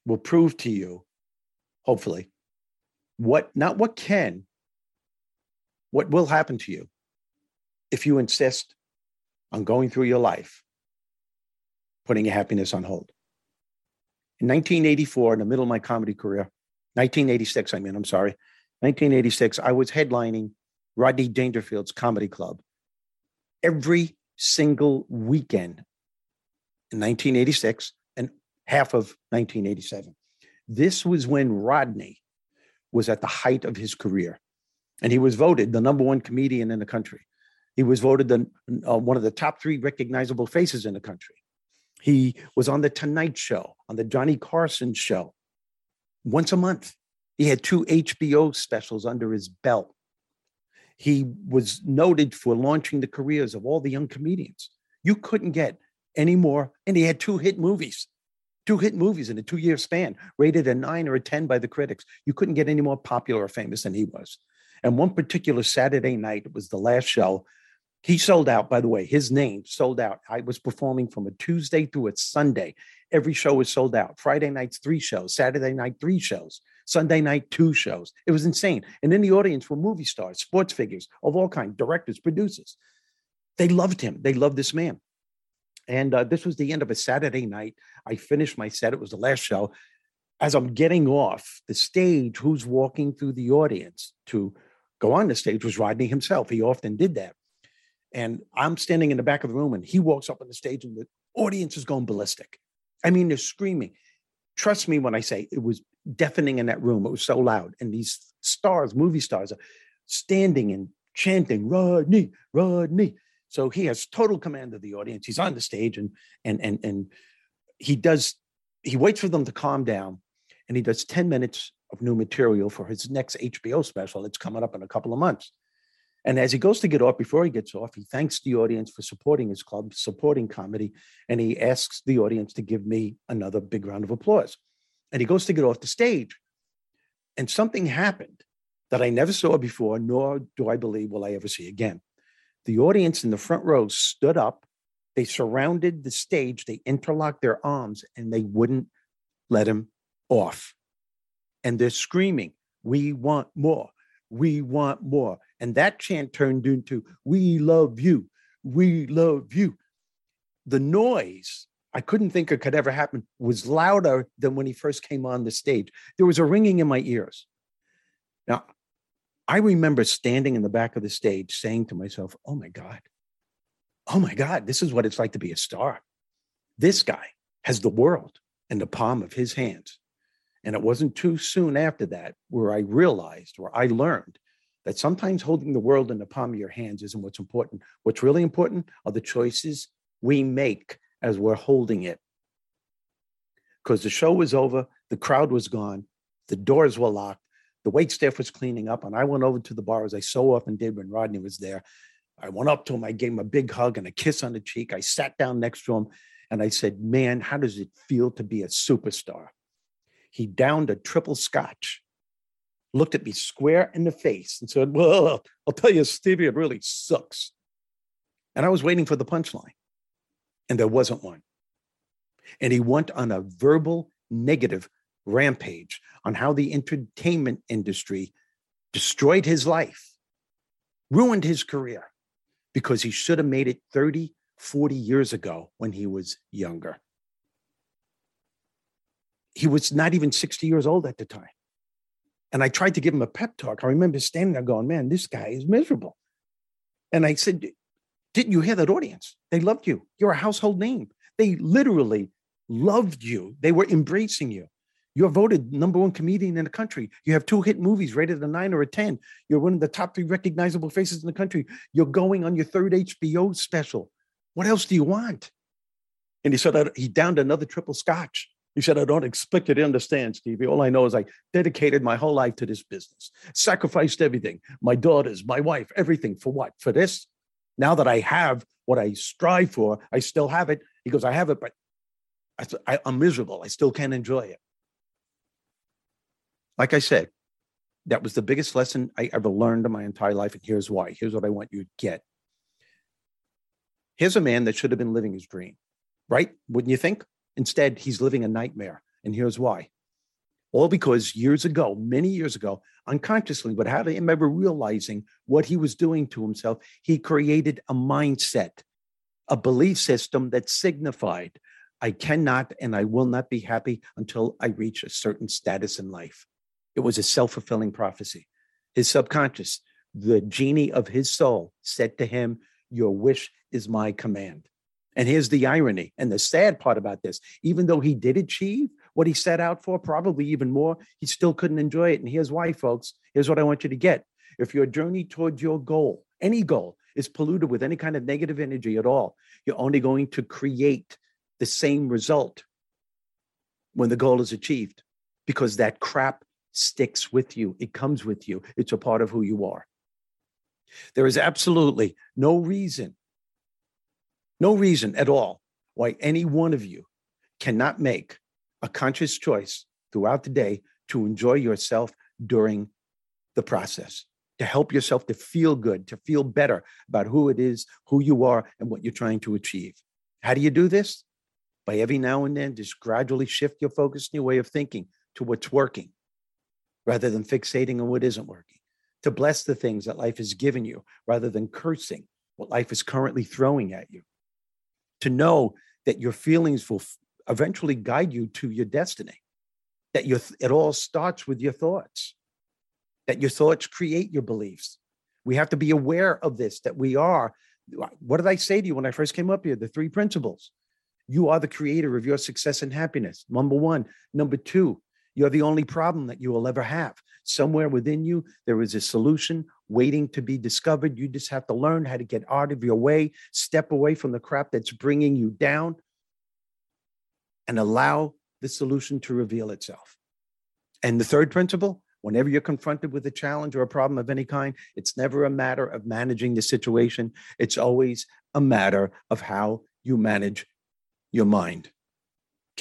will prove to you, hopefully, what, not what can, what will happen to you if you insist on going through your life, putting your happiness on hold. In 1984, in the middle of my comedy career, 1986, I mean, I'm sorry, 1986, I was headlining Rodney Dangerfield's comedy club every single weekend in 1986 and half of 1987. This was when Rodney was at the height of his career, and he was voted the number one comedian in the country. He was voted the, uh, one of the top three recognizable faces in the country. He was on the Tonight Show, on the Johnny Carson Show, once a month. He had two HBO specials under his belt. He was noted for launching the careers of all the young comedians. You couldn't get any more. And he had two hit movies, two hit movies in a two year span, rated a nine or a 10 by the critics. You couldn't get any more popular or famous than he was. And one particular Saturday night, it was the last show. He sold out, by the way, his name sold out. I was performing from a Tuesday through a Sunday. Every show was sold out. Friday nights, three shows. Saturday night, three shows. Sunday night, two shows. It was insane. And in the audience were movie stars, sports figures of all kinds, directors, producers. They loved him. They loved this man. And uh, this was the end of a Saturday night. I finished my set. It was the last show. As I'm getting off the stage, who's walking through the audience to go on the stage was Rodney himself. He often did that. And I'm standing in the back of the room, and he walks up on the stage, and the audience is going ballistic. I mean, they're screaming. Trust me when I say it was deafening in that room. It was so loud. And these stars, movie stars, are standing and chanting, Rodney, Rodney. So he has total command of the audience. He's on the stage and and and and he does he waits for them to calm down and he does 10 minutes of new material for his next HBO special. It's coming up in a couple of months. And as he goes to get off, before he gets off, he thanks the audience for supporting his club, supporting comedy, and he asks the audience to give me another big round of applause and he goes to get off the stage. And something happened that I never saw before, nor do I believe will I ever see again. The audience in the front row stood up, they surrounded the stage, they interlocked their arms, and they wouldn't let him off. And they're screaming, We want more. We want more. And that chant turned into, We love you. We love you. The noise I couldn't think it could ever happen was louder than when he first came on the stage. There was a ringing in my ears. Now, I remember standing in the back of the stage saying to myself, Oh my God, oh my God, this is what it's like to be a star. This guy has the world in the palm of his hands. And it wasn't too soon after that where I realized, or I learned that sometimes holding the world in the palm of your hands isn't what's important. What's really important are the choices we make as we're holding it. Because the show was over, the crowd was gone, the doors were locked, the wait staff was cleaning up, and I went over to the bar as I so often did when Rodney was there. I went up to him, I gave him a big hug and a kiss on the cheek. I sat down next to him and I said, Man, how does it feel to be a superstar? He downed a triple scotch, looked at me square in the face, and said, Well, I'll tell you, Stevie, it really sucks. And I was waiting for the punchline, and there wasn't one. And he went on a verbal negative rampage on how the entertainment industry destroyed his life, ruined his career, because he should have made it 30, 40 years ago when he was younger. He was not even 60 years old at the time. And I tried to give him a pep talk. I remember standing there going, man, this guy is miserable. And I said, didn't you hear that audience? They loved you. You're a household name. They literally loved you. They were embracing you. You're voted number one comedian in the country. You have two hit movies rated a nine or a 10. You're one of the top three recognizable faces in the country. You're going on your third HBO special. What else do you want? And he said, he downed another triple scotch. He said, I don't expect you to understand, Stevie. All I know is I dedicated my whole life to this business, sacrificed everything my daughters, my wife, everything for what? For this? Now that I have what I strive for, I still have it. He goes, I have it, but I, am miserable. I still can't enjoy it. Like I said, that was the biggest lesson I ever learned in my entire life. And here's why. Here's what I want you to get. Here's a man that should have been living his dream, right? Wouldn't you think? Instead, he's living a nightmare. And here's why. All because years ago, many years ago, unconsciously, without him ever realizing what he was doing to himself, he created a mindset, a belief system that signified, I cannot and I will not be happy until I reach a certain status in life. It was a self fulfilling prophecy. His subconscious, the genie of his soul, said to him, Your wish is my command. And here's the irony and the sad part about this even though he did achieve what he set out for, probably even more, he still couldn't enjoy it. And here's why, folks. Here's what I want you to get. If your journey towards your goal, any goal, is polluted with any kind of negative energy at all, you're only going to create the same result when the goal is achieved because that crap sticks with you. It comes with you. It's a part of who you are. There is absolutely no reason no reason at all why any one of you cannot make a conscious choice throughout the day to enjoy yourself during the process, to help yourself to feel good, to feel better about who it is, who you are, and what you're trying to achieve. How do you do this? By every now and then, just gradually shift your focus and your way of thinking to what's working rather than fixating on what isn't working, to bless the things that life has given you rather than cursing what life is currently throwing at you to know that your feelings will eventually guide you to your destiny that your it all starts with your thoughts that your thoughts create your beliefs. We have to be aware of this that we are what did i say to you when i first came up here? The three principles. You are the creator of your success and happiness number one. Number two you're the only problem that you will ever have somewhere within you there is a solution waiting to be discovered. You just have to learn how to get out of your way, step away from the crap that's bringing you down, and allow the solution to reveal itself. And the third principle whenever you're confronted with a challenge or a problem of any kind, it's never a matter of managing the situation, it's always a matter of how you manage your mind.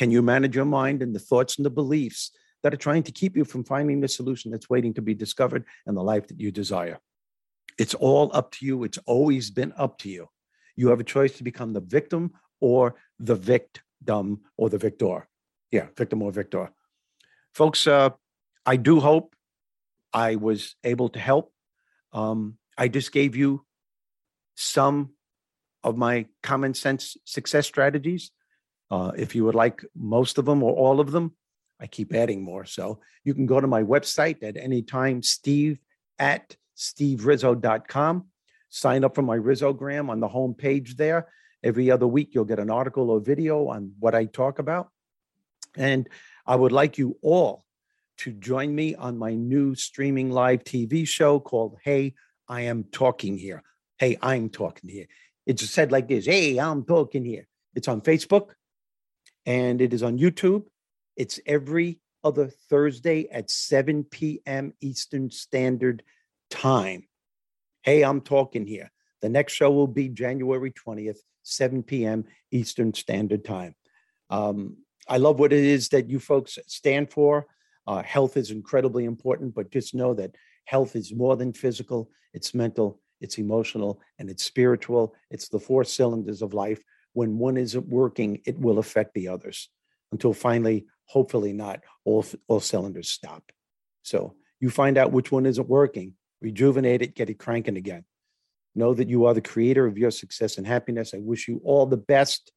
Can you manage your mind and the thoughts and the beliefs that are trying to keep you from finding the solution that's waiting to be discovered and the life that you desire. It's all up to you. It's always been up to you. You have a choice to become the victim or the victim or the victor. Yeah, victim or victor. Folks, uh, I do hope I was able to help. Um, I just gave you some of my common sense success strategies. Uh, if you would like most of them or all of them, I keep adding more. So you can go to my website at any time, steve at steverizzo.com. Sign up for my Rizzogram on the home page there. Every other week, you'll get an article or video on what I talk about. And I would like you all to join me on my new streaming live TV show called Hey, I Am Talking Here. Hey, I'm Talking Here. It's said like this Hey, I'm Talking Here. It's on Facebook and it is on YouTube. It's every other Thursday at 7 p.m. Eastern Standard Time. Hey, I'm Talking Here. The next show will be January 20th, 7 p.m. Eastern Standard Time. Um, I love what it is that you folks stand for. Uh, health is incredibly important, but just know that health is more than physical, it's mental, it's emotional, and it's spiritual. It's the four cylinders of life. When one isn't working, it will affect the others until finally, hopefully not, all, all cylinders stop. So you find out which one isn't working, rejuvenate it, get it cranking again. Know that you are the creator of your success and happiness. I wish you all the best.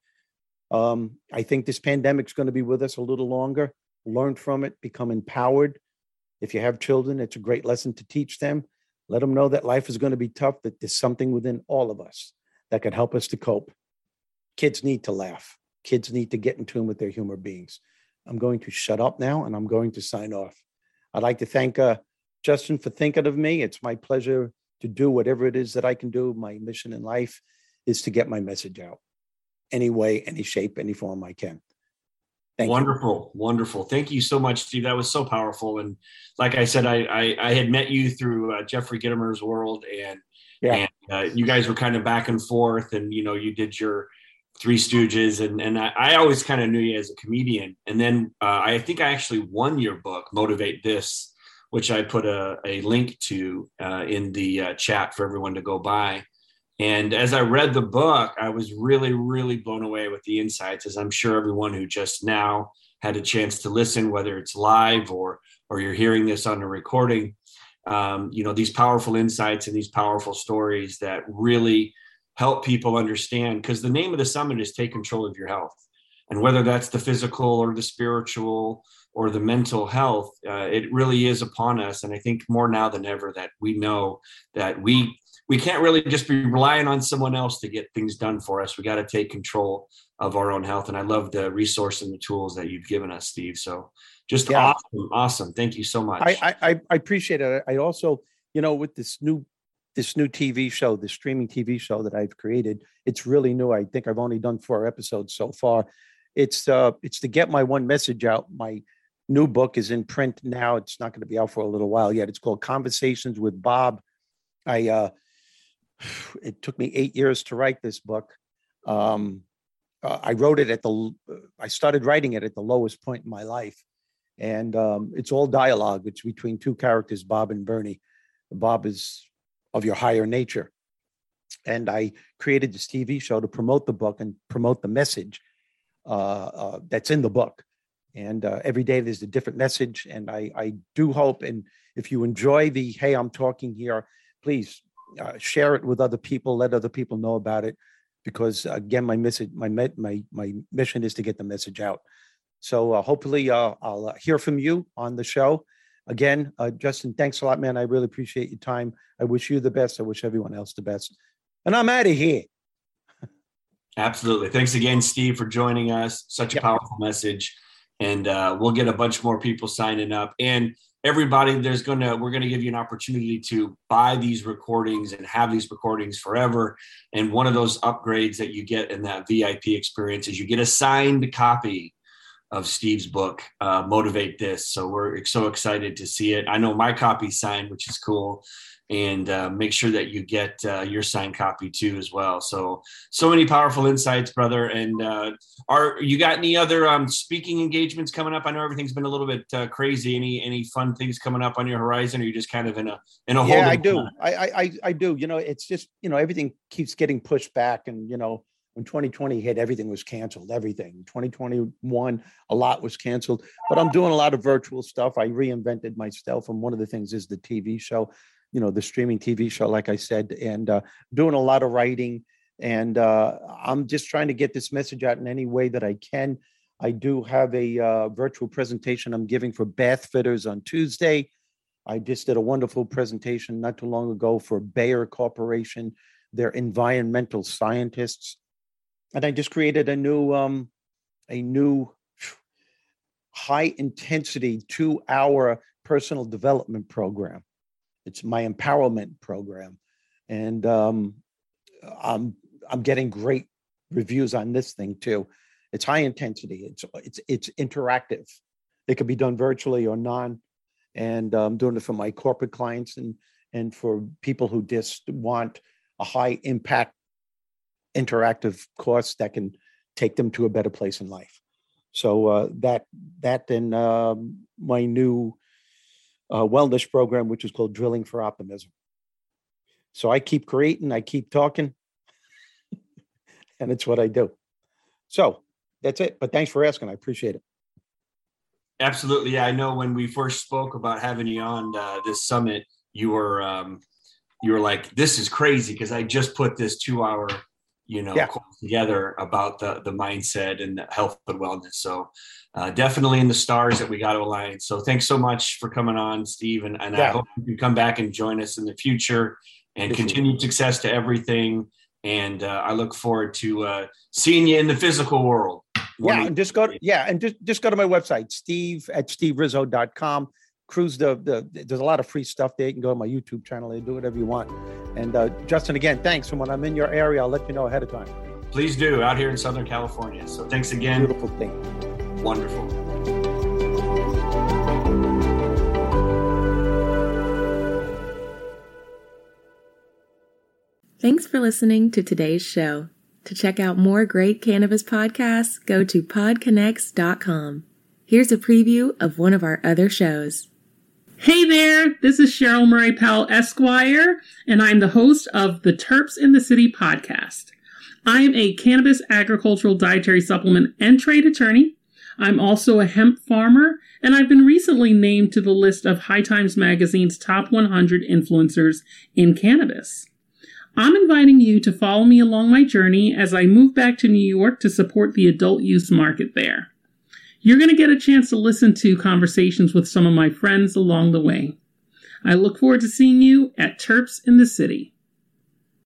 Um, I think this pandemic is going to be with us a little longer. Learn from it, become empowered. If you have children, it's a great lesson to teach them. Let them know that life is going to be tough, that there's something within all of us that can help us to cope. Kids need to laugh. Kids need to get in tune with their humor beings. I'm going to shut up now and I'm going to sign off. I'd like to thank uh, Justin for thinking of me. It's my pleasure to do whatever it is that I can do. My mission in life is to get my message out any way, any shape, any form I can. Thank wonderful, you. wonderful. Thank you so much, Steve. That was so powerful. And like I said, I I, I had met you through uh, Jeffrey Gitomer's world, and yeah, and, uh, you guys were kind of back and forth, and you know, you did your Three Stooges, and and I, I always kind of knew you as a comedian. And then uh, I think I actually won your book, Motivate This, which I put a, a link to uh, in the uh, chat for everyone to go by. And as I read the book, I was really, really blown away with the insights, as I'm sure everyone who just now had a chance to listen, whether it's live or or you're hearing this on a recording, um, you know, these powerful insights and these powerful stories that really help people understand because the name of the summit is take control of your health. And whether that's the physical or the spiritual or the mental health uh, it really is upon us. And i think more now than ever that we know that we we can't really just be relying on someone else to get things done for us. We got to take control of our own health. And i love the resource and the tools that you've given us steve. So just yeah. awesome awesome. Thank you so much. I, I i appreciate it. I also you know with this new this new TV show, the streaming TV show that I've created. It's really new. I think I've only done four episodes so far. It's uh it's to get my one message out. My new book is in print now. It's not going to be out for a little while yet. It's called Conversations with Bob. I uh (sighs) it took me 8 years to write this book. Um uh, I wrote it at the I started writing it at the lowest point in my life. And um, it's all dialogue. It's between two characters, Bob and Bernie. Bob is of your higher nature. And I created this TV show to promote the book and promote the message uh, uh, that's in the book. And uh, every day there's a different message. And I, I do hope, and if you enjoy the Hey, I'm talking here, please uh, share it with other people, let other people know about it. Because again, my message, my my my mission is to get the message out. So uh, hopefully, uh, I'll hear from you on the show again, uh, Justin, thanks a lot, man. I really appreciate your time. I wish you the best. I wish everyone else the best. And I'm out of here. Absolutely. Thanks again, Steve, for joining us. Such a yep. powerful message. And uh, we'll get a bunch more people signing up. And everybody, there's going to, we're going to give you an opportunity to buy these recordings and have these recordings forever. And one of those upgrades that you get in that VIP experience is you get a signed copy of Steve's book, uh, Motivate This. So we're so excited to see it. I know my copy signed, which is cool. And uh, make sure that you get uh, your signed copy too, as well. So, so many powerful insights, brother. And uh, are you got any other um, speaking engagements coming up? I know everything's been a little bit uh, crazy. Any any fun things coming up on your horizon? Or are you just kind of in a in a yeah? I do. I, I I do. You know, it's just you know everything keeps getting pushed back, and you know when 2020 hit, everything was canceled. Everything. 2021, a lot was canceled. But I'm doing a lot of virtual stuff. I reinvented myself, and one of the things is the TV show, you know, the streaming TV show, like I said, and uh, doing a lot of writing. And uh, I'm just trying to get this message out in any way that I can. I do have a uh, virtual presentation I'm giving for bath fitters on Tuesday. I just did a wonderful presentation not too long ago for Bayer Corporation. They're environmental scientists and I just created a new um, a new high intensity two hour personal development program. It's my empowerment program. And um, I'm, I'm getting great reviews on this thing too. It's high intensity. It's, it's, it's interactive. It can be done virtually or non. And I'm doing it for my corporate clients and, and for people who just want a high impact interactive course that can take them to a better place in life. So uh, that that and um, my new uh, wellness program, which is called Drilling for Optimism. So I keep creating, I keep talking, (laughs) and it's what I do. So that's it. But thanks for asking. I appreciate it. Absolutely. I know when we first spoke about having you on uh, this summit, you were um, you were like, "This is crazy," because I just put this two hour you know yeah. together about the the mindset and health and wellness. So uh, definitely in the stars that we got to align. So thanks so much for coming on steve and, and yeah. i hope you can come back and join us in the future and continued success to everything. And uh, i look forward to uh, seeing you in the physical world. Yeah and just go to, yeah and just, just go to my website steve at steverizzo.com cruise the, the there's a lot of free stuff there. You can go to my YouTube channel and do whatever you want. And uh, Justin, again, thanks. And when I'm in your area, I'll let you know ahead of time. Please do out here in Southern California. So thanks again. Beautiful thing. Wonderful. Thanks for listening to today's show. To check out more great cannabis podcasts, go to podconnects.com. Here's a preview of one of our other shows. Hey there, this is Cheryl Murray Powell Esquire, and I'm the host of the Terps in the City podcast. I'm a cannabis agricultural dietary supplement and trade attorney. I'm also a hemp farmer, and I've been recently named to the list of High Times Magazine's top 100 influencers in cannabis. I'm inviting you to follow me along my journey as I move back to New York to support the adult use market there. You're going to get a chance to listen to conversations with some of my friends along the way. I look forward to seeing you at Terps in the City.